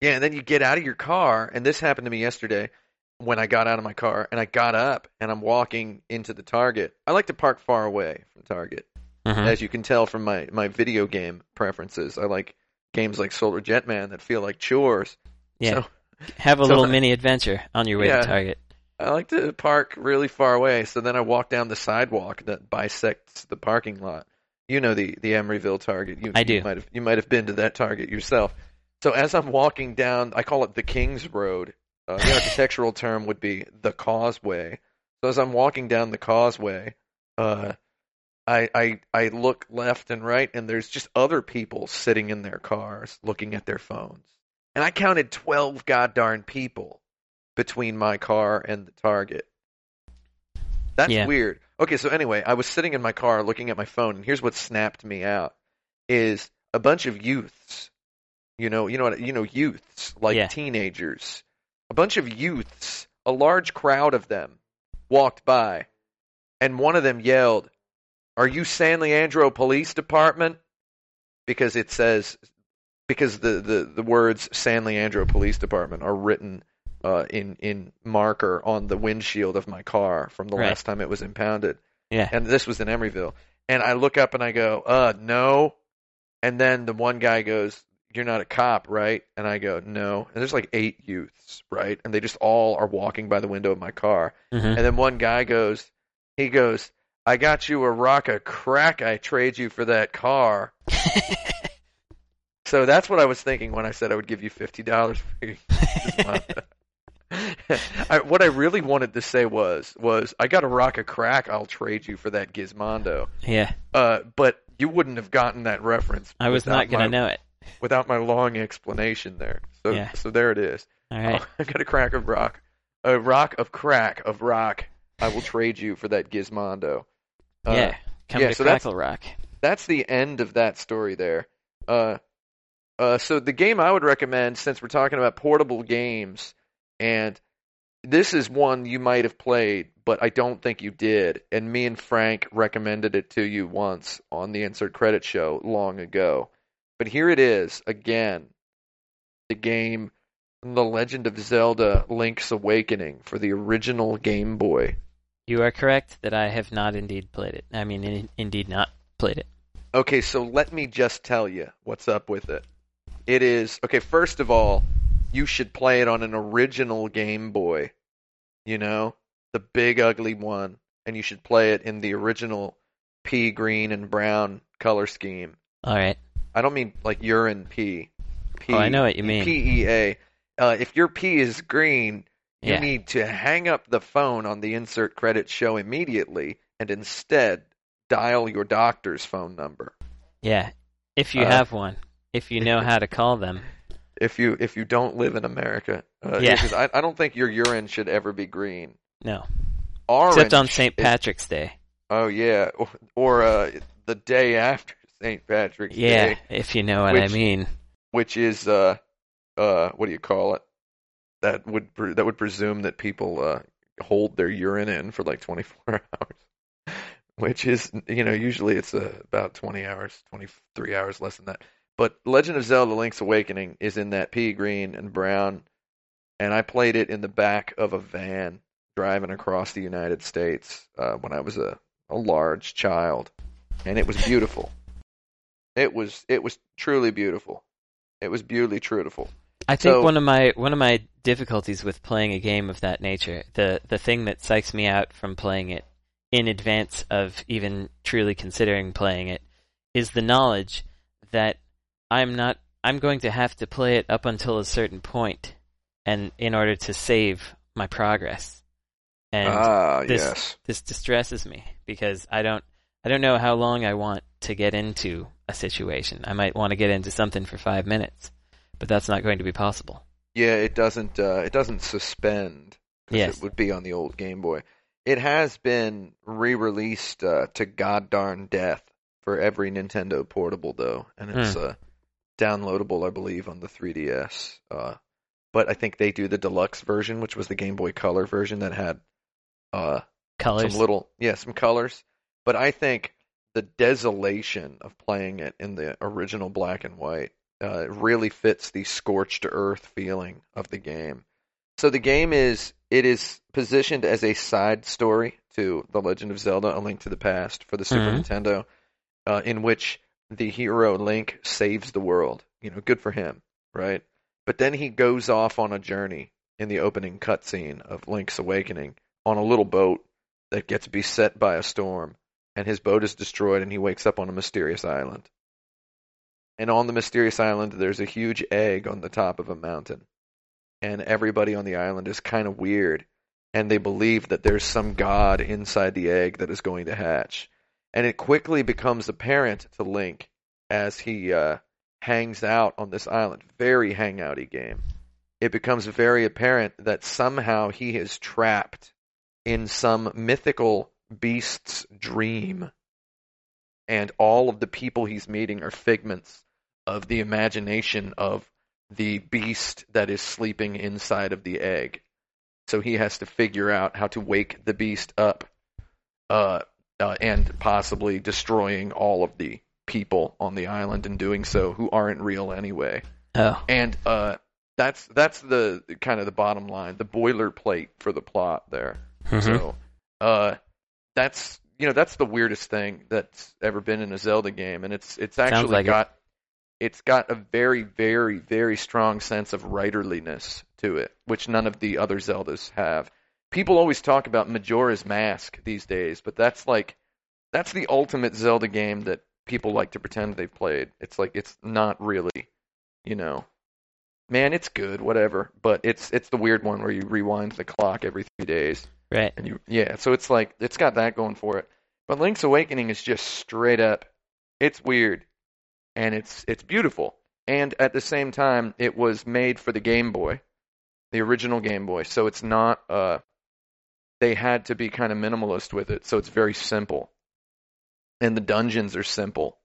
yeah, and then you get out of your car and this happened to me yesterday when I got out of my car and I got up and I'm walking into the Target. I like to park far away from Target. Mhm. As you can tell from my my video game preferences, I like games like Solar Jetman that feel like chores. Yeah. So Have a *laughs* so- little mini adventure on your way Yeah. to Target. I like to park really far away, so then I walk down the sidewalk that bisects the parking lot. You know the the Emeryville Target. You, I do. You might have you might have been to that Target yourself. So as I'm walking down, I call it the King's Road. Uh, the architectural term would be the Causeway. So as I'm walking down the Causeway, uh, I I I look left and right, and there's just other people sitting in their cars looking at their phones. And I counted twelve goddamn people between my car and the Target. That's Yeah. weird. Okay, so anyway, I was sitting in my car looking at my phone, and here's what snapped me out: is a bunch of youths. You know, you know what? You know, youths like Yeah. teenagers. A bunch of youths, a large crowd of them, walked by, and one of them yelled, "Are you San Leandro Police Department?" Because it says, because the the the words San Leandro Police Department are written uh, in in marker on the windshield of my car from the Right. last time it was impounded, Yeah. and this was in Emeryville. And I look up and I go, "Uh, no." And then the one guy goes, "You're not a cop, right?" And I go, "No." And there's like eight youths, right? And they just all are walking by the window of my car. hmm And then one guy goes, he goes, "I got you a rock of crack. I trade you for that car." *laughs* So that's what I was thinking when I said I would give you fifty dollars for your *laughs* Gizmondo. I, what I really wanted to say was was I got a rock of crack. I'll trade you for that Gizmondo. yeah. Uh, but you wouldn't have gotten that reference. I was not gonna my- know it. without my long explanation there. So Yeah. so there it is. All right. *laughs* I got a crack of rock, a rock of crack of rock. I will trade you for that Gizmondo. Uh, yeah. Come yeah, to so that's- Crackle Rock. that's the end of that story there. Uh, uh, so the game I would recommend, since we're talking about portable games, and this is one you might have played, but I don't think you did. And me and Frank recommended it to you once on the Insert Credit Show long ago. But here it is again. The game, The Legend of Zelda: Link's Awakening for the original Game Boy. You are correct that I have not indeed played it. I mean, in, indeed not played it. Okay, so let me just tell you what's up with it. It is okay. First of all, you should play it on an original Game Boy. You know, the big ugly one, and you should play it in the original pea green and brown color scheme. All right. I don't mean like urine pea. P- Oh, I know what you mean. P E A. Uh, if your pea is green, you Yeah. need to hang up the phone on the insert credit show immediately, and instead dial your doctor's phone number. Yeah. If you Uh, have one, if you know *laughs* how to call them. If you if you don't live in America. Uh, Yeah. because I, I don't think your urine should ever be green. No. Orange. Except on St. is- Patrick's Day. oh yeah, or, or uh, the day after St. Patrick's Yeah, Day, Yeah, if you know what Which- I mean. which is uh uh what do you call it? That would pre- that would presume that people uh hold their urine in for like 24 *laughs* hours. Which is, you know, usually it's uh, about 20 hours, 23 hours less than that. But Legend of Zelda Link's Awakening is in that pea green and brown, and I played it in the back of a van driving across the United States uh, when I was a, a large child, and it was beautiful. It was it was truly beautiful. It was beautifully beautiful. I think So- one of my one of my difficulties with playing a game of that nature, the the thing that psychs me out from playing it in advance of even truly considering playing it, is the knowledge that I'm not I'm going to have to play it up until a certain point, and in order to save my progress. And ah, this- yes. this distresses me because I don't I don't know how long I want to get into a situation. I might want to get into something for five minutes, but that's not going to be possible. Yeah, it doesn't uh, it doesn't suspend Yes. it would be on the old Game Boy. It has been re-released uh, to god darn death for every Nintendo portable though, and it's uh, downloadable, I believe, on the 3DS. Uh, but I think they do the deluxe version, which was the Game Boy Color version that had uh, Colors. some little yeah some colors. But I think the desolation of playing it in the original black and white uh, really fits the scorched earth feeling of the game. So the game is it is positioned as a side story to The Legend of Zelda: A Link to the Past for the Super Mhm. Nintendo, uh, in which the hero Link saves the world. You know, good for him, right? But then he goes off on a journey in the opening cutscene of Link's Awakening on a little boat that gets beset by a storm, and his boat is destroyed, and he wakes up on a mysterious island. And on the mysterious island, there's a huge egg on the top of a mountain. And everybody on the island is kind of weird, and they believe that there's some god inside the egg that is going to hatch. And it quickly becomes apparent to Link as he uh, hangs out on this island. Very hangouty game. It becomes very apparent that somehow he is trapped in some mythical beast's dream. And all of the people he's meeting are figments of the imagination of the beast that is sleeping inside of the egg. So he has to figure out how to wake the beast up uh, uh, and possibly destroying all of the people on the island and doing so who aren't real anyway. Oh. And uh, that's that's the kind of the bottom line, the boilerplate for the plot there. Mhm. So uh, that's you know that's the weirdest thing that's ever been in a Zelda game, and it's it's actually like it. got it's got a very very very strong sense of writerliness to it, which none of the other Zeldas have. People always talk about Majora's Mask these days, but that's like that's the ultimate Zelda game that people like to pretend they've played. It's like it's not really, you know. Man, it's good, whatever, but it's it's the weird one where you rewind the clock every 3 days. Right. And you, yeah, so it's like it's got that going for it. But Link's Awakening is just straight up. It's weird, and it's it's beautiful. And at the same time, it was made for the Game Boy, the original Game Boy. So it's not. Uh, they had to be kind of minimalist with it, so it's very simple. And the dungeons are simple,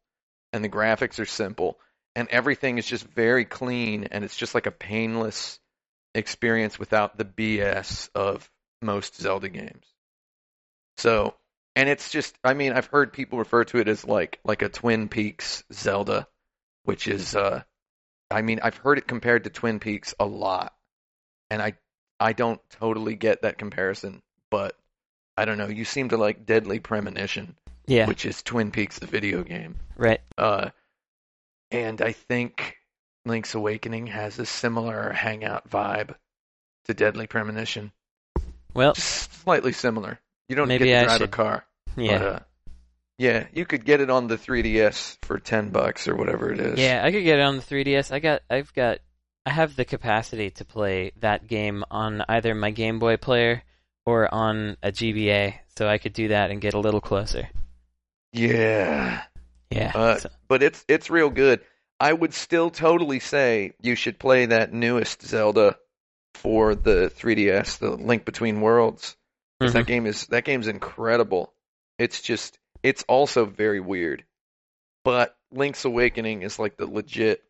and the graphics are simple, and everything is just very clean, and it's just like a painless experience without the BS of most Zelda games. So, and it's just I mean, I've heard people refer to it as like like a Twin Peaks Zelda, which is uh I mean, I've heard it compared to Twin Peaks a lot. And I I don't totally get that comparison, but I don't know, you seem to like Deadly Premonition, Yeah. which is Twin Peaks the video game. Right. Uh and I think Link's Awakening has a similar hangout vibe to Deadly Premonition Well, just slightly similar. You don't Maybe get to I drive a should- car. yeah. But, uh, yeah, you could get it on the 3DS for 10 bucks or whatever it is. Yeah, I could get it on the 3DS. I got, I've got, I have the capacity to play that game on either my Game Boy player or on a GBA, so I could do that and get a little closer. Yeah. Yeah. Uh, so- But it's it's real good. I would still totally say you should play that newest Zelda for the 3DS, the Link Between Worlds. Mhm. That game is that game's incredible. It's just it's also very weird. But Link's Awakening is like the legit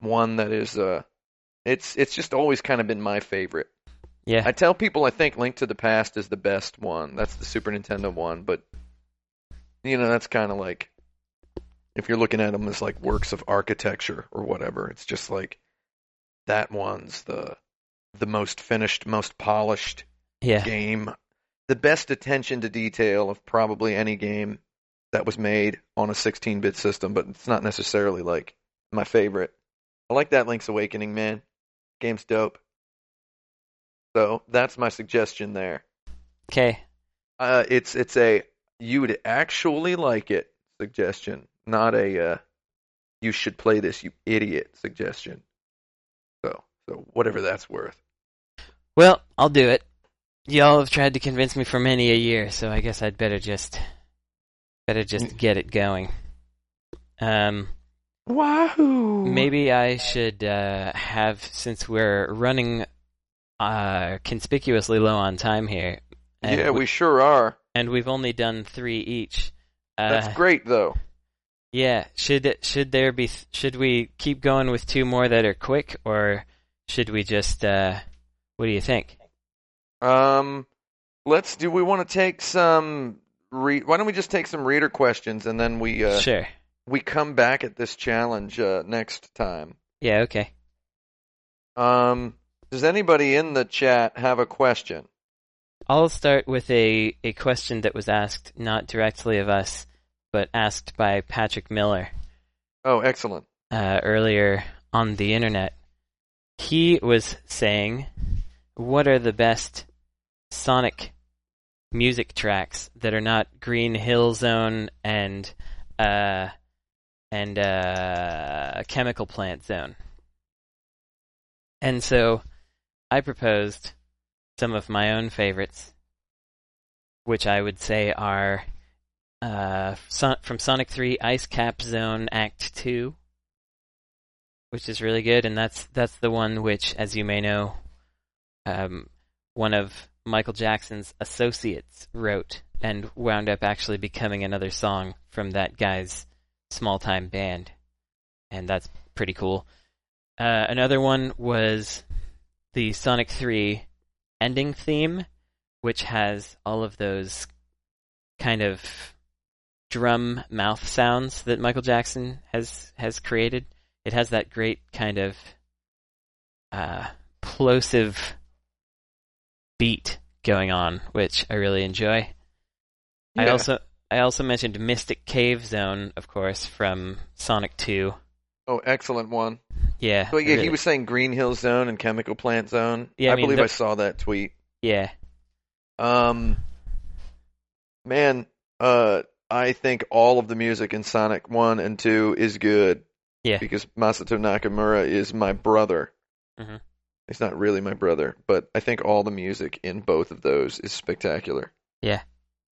one that is uh it's it's just always kind of been my favorite. Yeah. I tell people I think Link to the Past is the best one. That's the Super Nintendo one, but you know, that's kind of like if you're looking at them as like works of architecture or whatever, it's just like that one's the the most finished, most polished yeah. game, the best attention to detail of probably any game that was made on a 16-bit system, but it's not necessarily like my favorite. I like that Link's Awakening, man. Game's dope. So that's my suggestion there. Okay. Uh, it's it's a you would actually like it suggestion, not a uh, you should play this, you idiot suggestion. So so whatever that's worth. Well, I'll do it. Y'all have tried to convince me for many a year, so I guess I'd better just, better just get it going. Um, Wahoo! maybe I should uh, have, since we're running uh, conspicuously low on time here. and Yeah, we- we sure are. and we've only done three each. Uh, That's great though. Yeah, should should there be should we keep going with two more that are quick or should we just uh what do you think? Um, let's do. We want to take some. Re- why don't we just take some reader questions and then we uh, sure. we come back at this challenge uh, next time. Yeah, okay. Um, does anybody in the chat have a question? I'll start with a a question that was asked not directly of us but asked by Patrick Miller Oh, excellent. uh, earlier on the internet. he was saying, "What are the best Sonic music tracks that are not Green Hill Zone and uh, and uh, Chemical Plant Zone?" And so, I proposed some of my own favorites, which I would say are uh, from Sonic 3 Ice Cap Zone Act 2, which is really good, and that's that's the one which, as you may know, um, one of Michael Jackson's associates wrote and wound up actually becoming another song from that guy's small time band, and that's pretty cool. Uh, another one was the Sonic 3 ending theme, which has all of those kind of drum mouth sounds that Michael Jackson has has created. It has that great kind of uh, plosive beat going on, which I really enjoy. I also I also mentioned Mystic Cave Zone, of course, from Sonic 2. Oh, excellent one. Yeah. But yeah, really- he was saying Green Hill Zone and Chemical Plant Zone. Yeah, I I, mean, believe the- I saw that tweet. Yeah. Um, man, uh, I think all of the music in Sonic One and Two is good. Yeah. Because Masato Nakamura is my brother. Mhm. He's not really my brother, but I think all the music in both of those is spectacular. Yeah.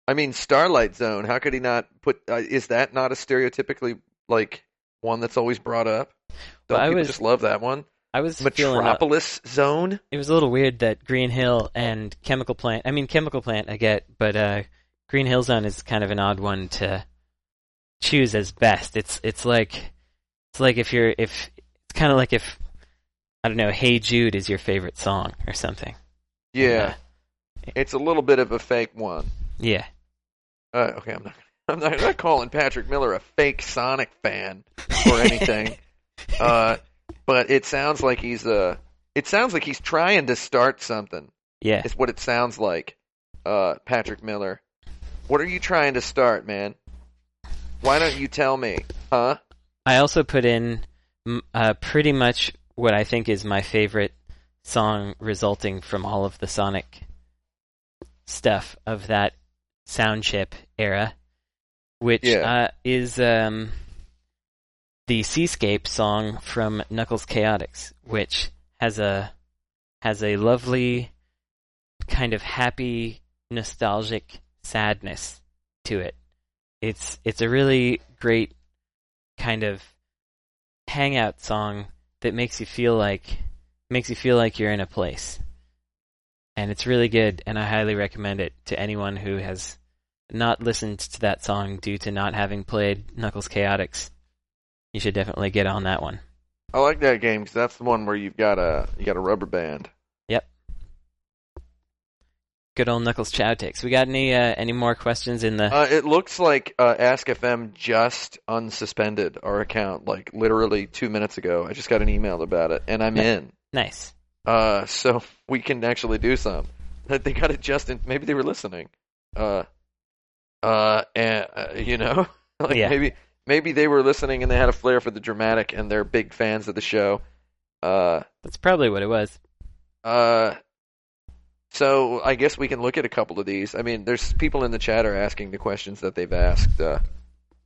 I mean, Starlight Zone. How could he not put? Uh, is that not a stereotypically like one that's always brought up? Don't Well, I people was- just love that one? I was uh, Metropolis Zone. it was a little weird that Green Hill and Chemical Plant. I mean, Chemical Plant I get, but uh, Green Hill Zone is kind of an odd one to choose as best. It's it's like it's like if you're if it's kind of like if I don't know, Hey Jude is your favorite song or something. Yeah, it's a little bit of a fake one. Yeah. Uh, okay, I'm not. I'm not, I'm not calling Patrick Miller a fake Sonic fan or anything. *laughs* uh, but it sounds like he's uh It sounds like he's trying to start something. Yeah. Is what it sounds like. Uh, Patrick Miller. What are you trying to start, man? Why don't you tell me, huh? I also put in uh, pretty much what I think is my favorite song resulting from all of the Sonic stuff of that sound chip era, which Yeah. uh, is um, the Seascape song from Knuckles Chaotix, which has a has a lovely kind of happy, nostalgic sadness to it. It's it's a really great kind of hangout song that makes you feel like makes you feel like you're in a place. And it's really good and I highly recommend it to anyone who has not listened to that song due to not having played Knuckles Chaotix. You should definitely get on that one. I like that game because that's the one where you've got a you got a rubber band. Yep. Good old Knuckles Chaotix. We got any uh, any more questions in the Uh, it looks like uh, Ask FM just unsuspended our account like literally two minutes ago. I just got an email about it, and I'm in. Nice. Uh, so *laughs* we can actually do some. They got it just in. Maybe they were listening. Uh, uh, and uh, you know, *laughs* like Yeah. maybe maybe they were listening and they had a flair for the dramatic, and they're big fans of the show. Uh, That's probably what it was. uh, so I guess we can look at a couple of these. I mean, there's people in the chat are asking the questions that they've asked uh,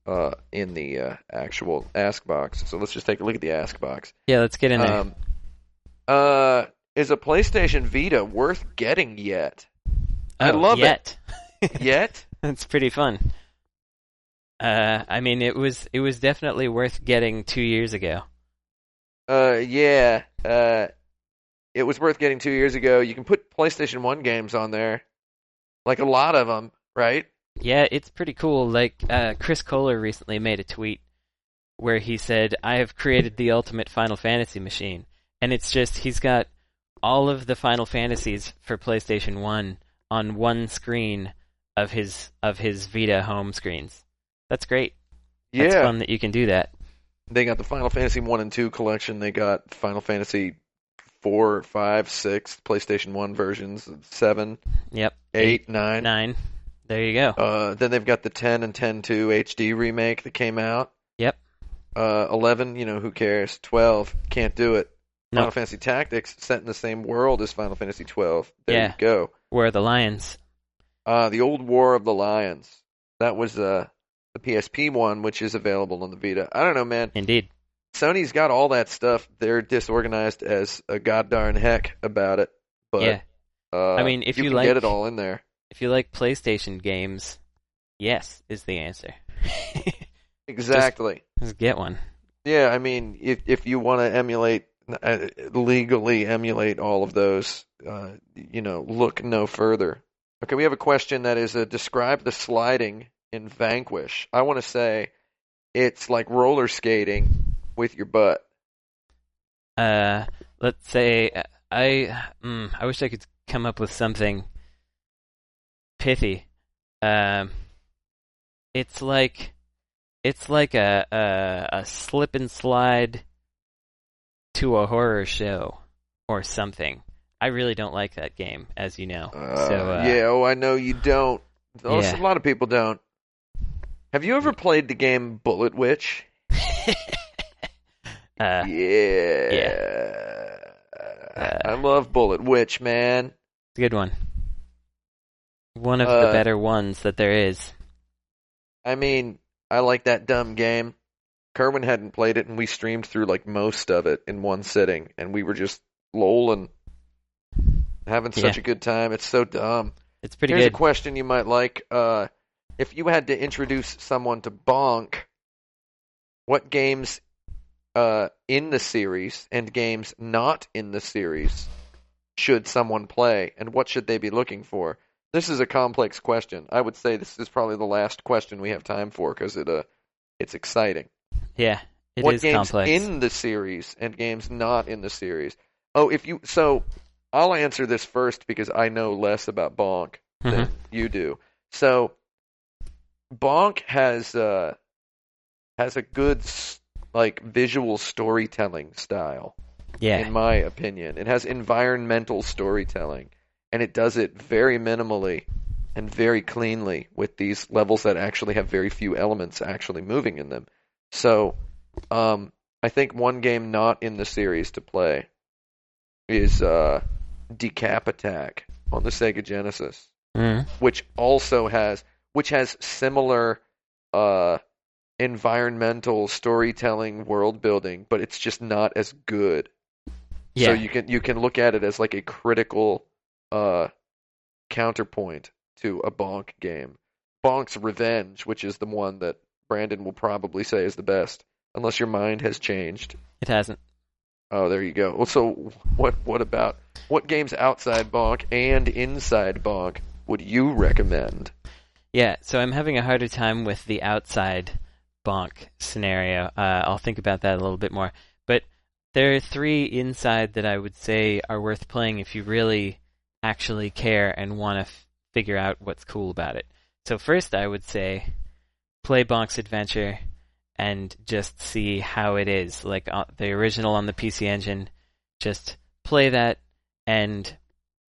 uh, in the uh, actual ask box. So let's just take a look at the ask box. Yeah, let's get in there. Um, uh, is a PlayStation Vita worth getting yet? I Oh, love it. yet. *laughs* That's pretty fun. Uh, I mean, it was it was definitely worth getting two years ago. Uh, yeah. Uh, it was worth getting two years ago. You can put PlayStation One games on there, like a lot of them, right? Yeah, it's pretty cool. Like uh, Chris Kohler recently made a tweet where he said, "I have created the ultimate Final Fantasy machine," and it's just he's got all of the Final Fantasies for PlayStation One on one screen of his of his Vita home screens. That's great. That's yeah. fun that you can do that. They got the Final Fantasy One and Two collection. They got Final Fantasy four, five, six, PlayStation One versions, seven, Yep. eight, nine. Nine. There you go. Uh, then they've got the 10 and 10.2 HD remake that came out. Yep. Uh, 11, you know, who cares? 12, can't do it. No. Final Fantasy Tactics set in the same world as Final Fantasy 12. There Yeah. you go. Where are the lions? Uh, the old War of the Lions. That was uh, the PSP one, which is available on the Vita. I don't know, man. Indeed. Sony's got all that stuff. They're disorganized as a goddarn heck about it. But yeah. uh, I mean, if you, you like- get it all in there. If you like PlayStation games, yes is the answer. *laughs* Exactly. Just get one. Yeah, I mean, if if you want to emulate uh, legally emulate all of those, uh, you know, look no further. Okay, we have a question that is uh, describe the sliding in Vanquish. I want to say it's like roller skating with your butt. Uh, let's say uh, I mm, I wish I could come up with something pithy. Um, it's like it's like a a, a slip and slide to a horror show or something. I really don't like that game, as you know. Uh, so uh, yeah, oh, I know you don't. Oh, Yeah. A lot of people don't. Have you ever played the game Bullet Witch? *laughs* uh, yeah. Uh, I love Bullet Witch, man. it's a good one. One of Uh, the better ones that there is. I mean, I like that dumb game. Kerwin hadn't played it, and we streamed through like most of it in one sitting, and we were just lolling, having such Yeah. a good time. It's so dumb. It's pretty Here's good. a question you might like. Uh, if you had to introduce someone to Bonk, what games uh, in the series and games not in the series should someone play, and what should they be looking for? This is a complex question. I would say this is probably the last question we have time for because it uh, it's exciting. yeah, it is what games complex. in the series and games not in the series? Oh, if you so, I'll answer this first because I know less about Bonk than Mhm. you do. So Bonk has uh has a good like visual storytelling style Yeah, in my opinion. It has environmental storytelling and it does it very minimally and very cleanly with these levels that actually have very few elements actually moving in them. So, um I think one game not in the series to play is uh Decap Attack on the Sega Genesis Mhm. which also has which has similar uh environmental storytelling world building but it's just not as good yeah, so you can you can look at it as like a critical uh counterpoint to a bonk game bonk's revenge which is the one that brandon will probably say is the best unless your mind has changed it hasn't. Oh, there you go. Well, so what? What about what games outside Bonk and inside Bonk would you recommend? Yeah, so I'm having a harder time with the outside bonk scenario. Uh, I'll think about that a little bit more. But there are three inside that I would say are worth playing if you really actually care and want to f- figure out what's cool about it. So first, I would say play Bonk's Adventure and just see how it is. Like uh, the original on the PC Engine, just play that and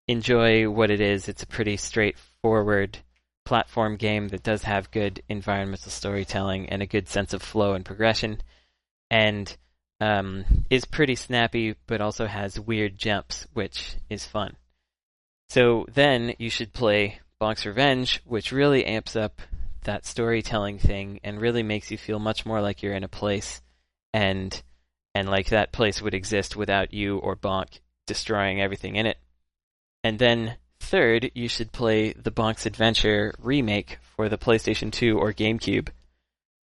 enjoy what it is. It's a pretty straightforward platform game that does have good environmental storytelling and a good sense of flow and progression, and um, is pretty snappy, but also has weird jumps, which is fun. So then you should play Bonk's Revenge, which really amps up that storytelling thing and really makes you feel much more like you're in a place and and like that place would exist without you or Bonk destroying everything in it. And then third, you should play the Bonk's Adventure remake for the PlayStation 2 or GameCube,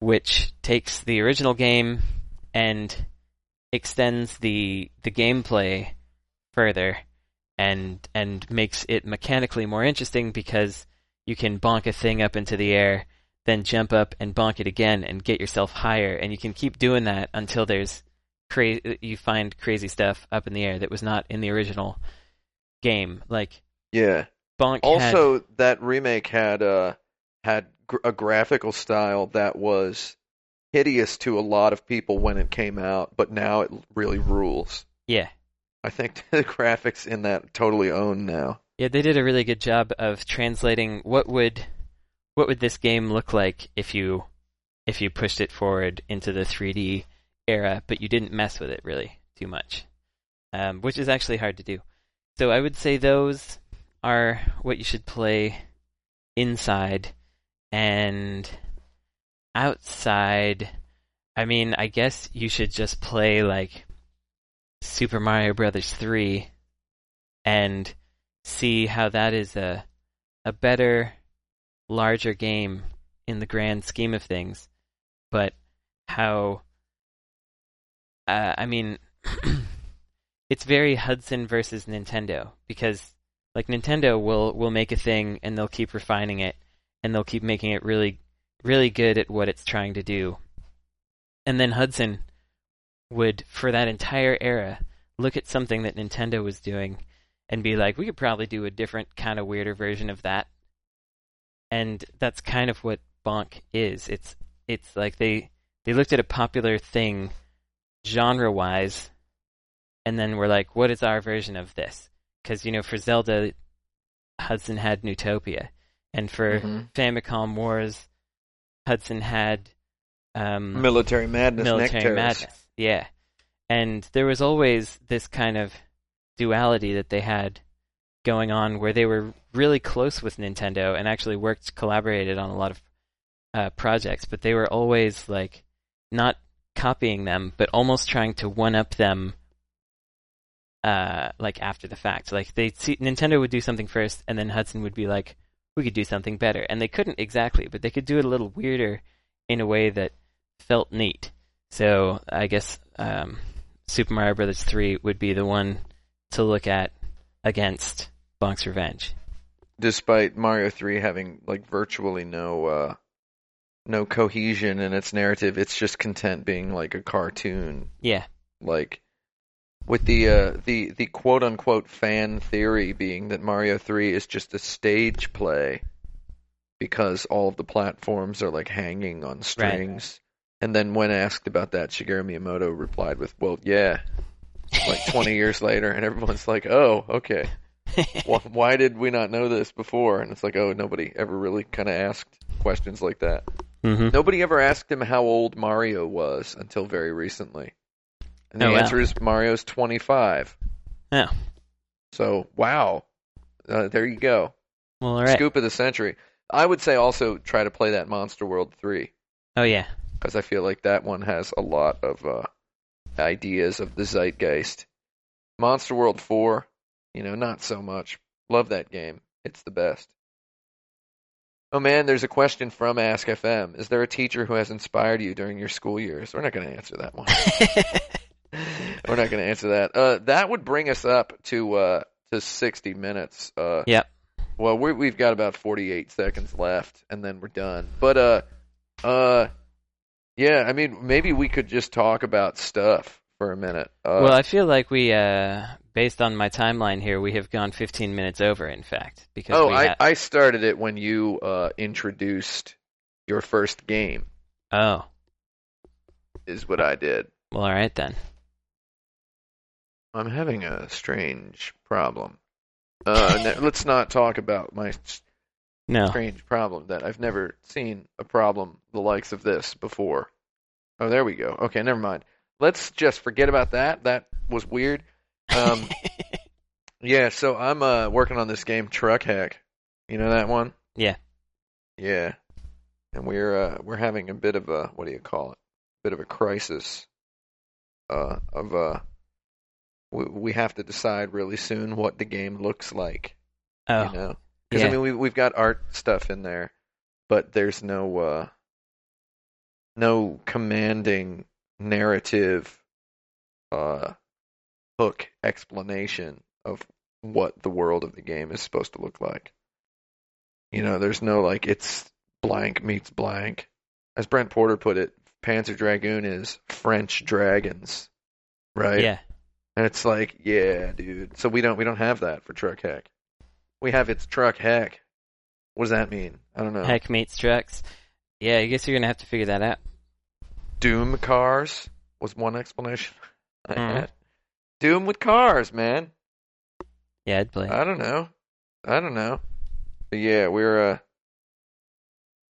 which takes the original game and extends the the gameplay further and and makes it mechanically more interesting because you can bonk a thing up into the air, then jump up and bonk it again and get yourself higher, and you can keep doing that until there's cra- you find crazy stuff up in the air that was not in the original game. Like Yeah. bonk had- Also, that remake had uh had gr- a graphical style that was hideous to a lot of people when it came out, but now it really rules. yeah. I think *laughs* the graphics in that totally own now. Yeah, they did a really good job of translating what would what would this game look like if you if you pushed it forward into the 3D era, but you didn't mess with it really too much. um, which is actually hard to do. So I would say those are what you should play inside and outside. I mean, I guess you should just play like Super Mario Brothers 3 and see how that is a a better larger game in the grand scheme of things, but how uh, I mean *clears throat* it's very Hudson versus Nintendo because like Nintendo will will make a thing and they'll keep refining it and they'll keep making it really really good at what it's trying to do. And then Hudson would for that entire era look at something that Nintendo was doing and be like, we could probably do a different kind of weirder version of that. And that's kind of what Bonk is. It's it's like they they looked at a popular thing genre wise and then we're like, what is our version of this? Because you know, for Zelda, Hudson had Neutopia, and for Mhm. Famicom Wars, Hudson had um, Military madness, military Nectaris. madness. Yeah, and there was always this kind of duality that they had going on, where they were really close with Nintendo and actually worked, collaborated on a lot of uh, projects, but they were always like not copying them, but almost trying to one up them. Uh, like after the fact, like they see Nintendo would do something first, and then Hudson would be like, "We could do something better," and they couldn't exactly, but they could do it a little weirder in a way that felt neat. So I guess um, Super Mario Brothers 3 would be the one to look at against Bonk's Revenge. Despite Mario 3 having like virtually no uh no cohesion in its narrative, it's just content being like a cartoon. Yeah, Like with the uh the the quote unquote fan theory being that Mario 3 is just a stage play because all of the platforms are like hanging on strings. And then when asked about that, Shigeru Miyamoto replied with, "Well, yeah." Like 20 years *laughs* later, and everyone's like, "Oh, okay. Why, *laughs* why did we not know this before?" And it's like, "Oh, nobody ever really kind of asked questions like that. hmm Nobody ever asked him how old Mario was until very recently." And the Oh, wow. answer is Mario's 25. Oh. So, wow. Uh, there you go. Well, all right. Scoop of the century. I would say also try to play that Monster World 3 Oh yeah, because I feel like that one has a lot of uh, ideas of the zeitgeist. Monster World 4, you know, not so much. Love that game. It's the best. Oh man, there's a question from Ask FM. Is there a teacher who has inspired you during your school years? We're not going to answer that one. *laughs* We're not going to answer that. Uh, that would bring us up to uh, to 60 minutes. Uh, Yep. Well, we we've got about 48 seconds left, and then we're done. But uh, uh, yeah. I mean, maybe we could just talk about stuff for a minute. Uh, well, I feel like we, uh, based on my timeline here, we have gone 15 minutes over. In fact, because oh, we I ha- I started it when you uh introduced your first game. oh, Is what I did. well, all right then. I'm having a strange problem. Uh, let's not talk about my No, strange problem that I've never seen a problem the likes of this before. Oh, there we go. Okay, never mind. Let's just forget about that. That was weird. Um, *laughs* yeah, so I'm uh working on this game Truck Hack. You know that one? Yeah. Yeah. And we're uh we're having a bit of a what do you call it? Bit of a crisis uh of uh we, we have to decide really soon what the game looks like oh, you know because yeah. i mean we, we've got art stuff in there but there's no uh no commanding narrative uh hook explanation of what the world of the game is supposed to look like you know there's no like it's blank meets blank as brent porter put it panzer dragoon is french dragons right yeah, and it's like, yeah, dude. So we don't we don't have that for truck hack. We have it's truck hack. What does that mean? I don't know. heck meets trucks. Yeah, I guess you're gonna have to figure that out. Doom cars was one explanation *laughs* I Mhm. had. Doom with cars, man. Yeah, I'd play. I don't know. I don't know. But yeah, we're uh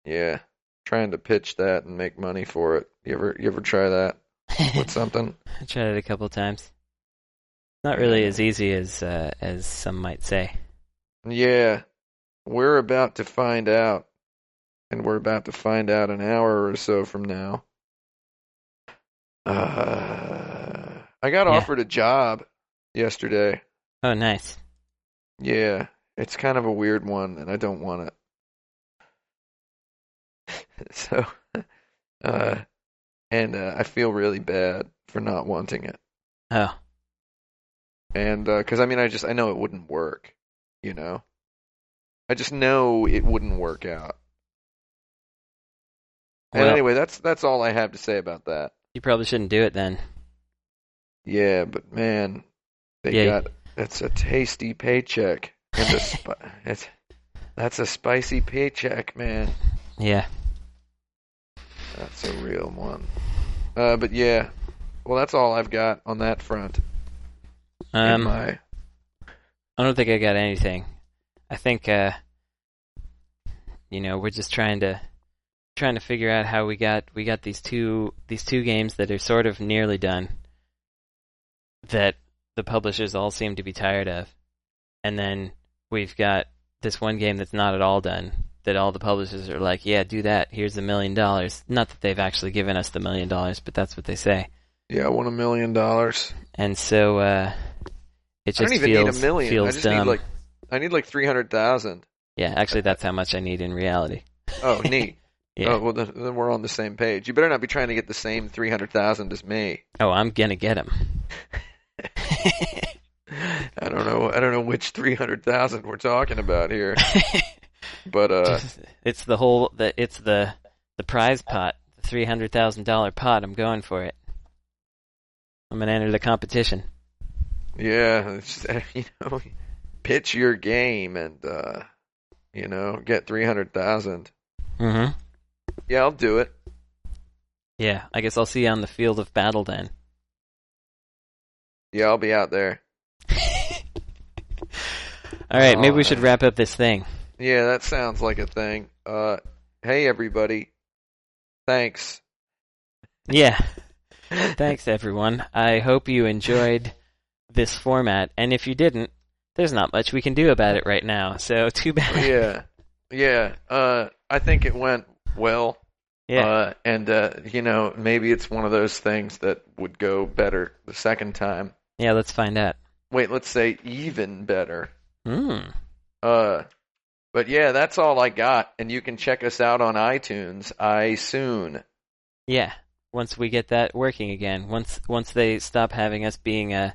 yeah, trying to pitch that and make money for it. You ever you ever try that with *laughs* something? I tried it a couple times. Not really as easy as uh, as some might say. Yeah, we're about to find out, and we're about to find out an hour or so from now. Uh, I got Yeah. offered a job yesterday. Oh, nice. Yeah, it's kind of a weird one, and I don't want it. *laughs* so, *laughs* uh, and uh, I feel really bad for not wanting it, Oh, and because I mean, I just I know it wouldn't work, you know. I just know it wouldn't work out. And Well- anyway, that's that's all I have to say about that. you probably shouldn't do it then. Yeah, but man, they Yeah. got that's a tasty paycheck, and a *laughs* it's that's a spicy paycheck, man. Yeah. That's a real one. Uh, but yeah, well, that's all I've got on that front. in Um, my I don't think I got anything. I think, uh, you know, we're just trying to trying to figure out how we got we got these two these two games that are sort of nearly done that the publishers all seem to be tired of, and then we've got this one game that's not at all done that all the publishers are like, yeah, do that. Here's a million dollars. Not that they've actually given us the million dollars, but that's what they say. yeah, I want a million dollars. And so uh, it just I don't even feels need a million. feels I just dumb. need like I need like three hundred thousand. Yeah, actually, that's how much I need in reality. Oh, *laughs* neat. Yeah. Oh, well, then, then we're on the same page. You better not be trying to get the same three hundred thousand as me. Oh, I'm gonna get him. *laughs* I don't know. I don't know which three hundred thousand we're talking about here, *laughs* but uh, it's the whole. The, it's the the prize pot, the three hundred thousand dollar pot. I'm going for it. I'm gonna enter the competition. Yeah, *laughs* it's, *laughs* you know, pitch your game and uh, you know, get three hundred thousand. Mm-hmm. Yeah, I'll do it. Yeah, I guess I'll see you on the field of battle then. Yeah, I'll be out there. *laughs* All right, maybe we Oh, should wrap up this thing. Yeah, that sounds like a thing. Uh, hey everybody, thanks. Yeah. Thanks, everyone. I hope you enjoyed this format, and if you didn't, there's not much we can do about it right now. So *laughs* too bad. yeah, yeah. Uh, I think it went well. Yeah. Uh, and uh, you know, maybe it's one of those things that would go better the second time. yeah. Let's find out. Wait, let's say even better. Hmm. Uh, but yeah, that's all I got. And you can check us out on iTunes. I soon. Yeah. Once we get that working again, once once they stop having us being uh,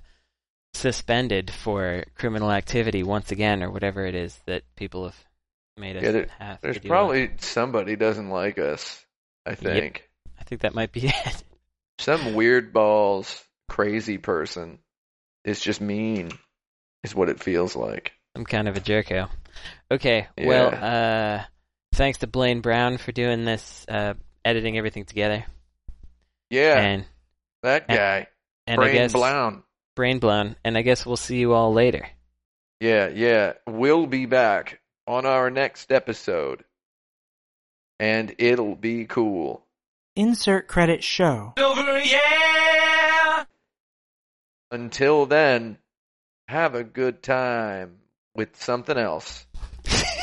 suspended for criminal activity once again, or whatever it is that people have made us Yeah, there- have. There's to do. probably somebody doesn't like us. I think I think that might be *laughs* it. some weird balls crazy person is just mean. Is what it feels like. I'm kind of a jerko. Okay. Well, uh, thanks to Blaine Brown for doing this, uh, editing everything together, Yeah, and that and- guy, and I brain guess blown. Brain blown. And I guess we'll see you all later. Yeah, yeah. We'll be back on our next episode. And it'll be cool. Insert credit show. Yeah. Until then, have a good time with something else. *laughs*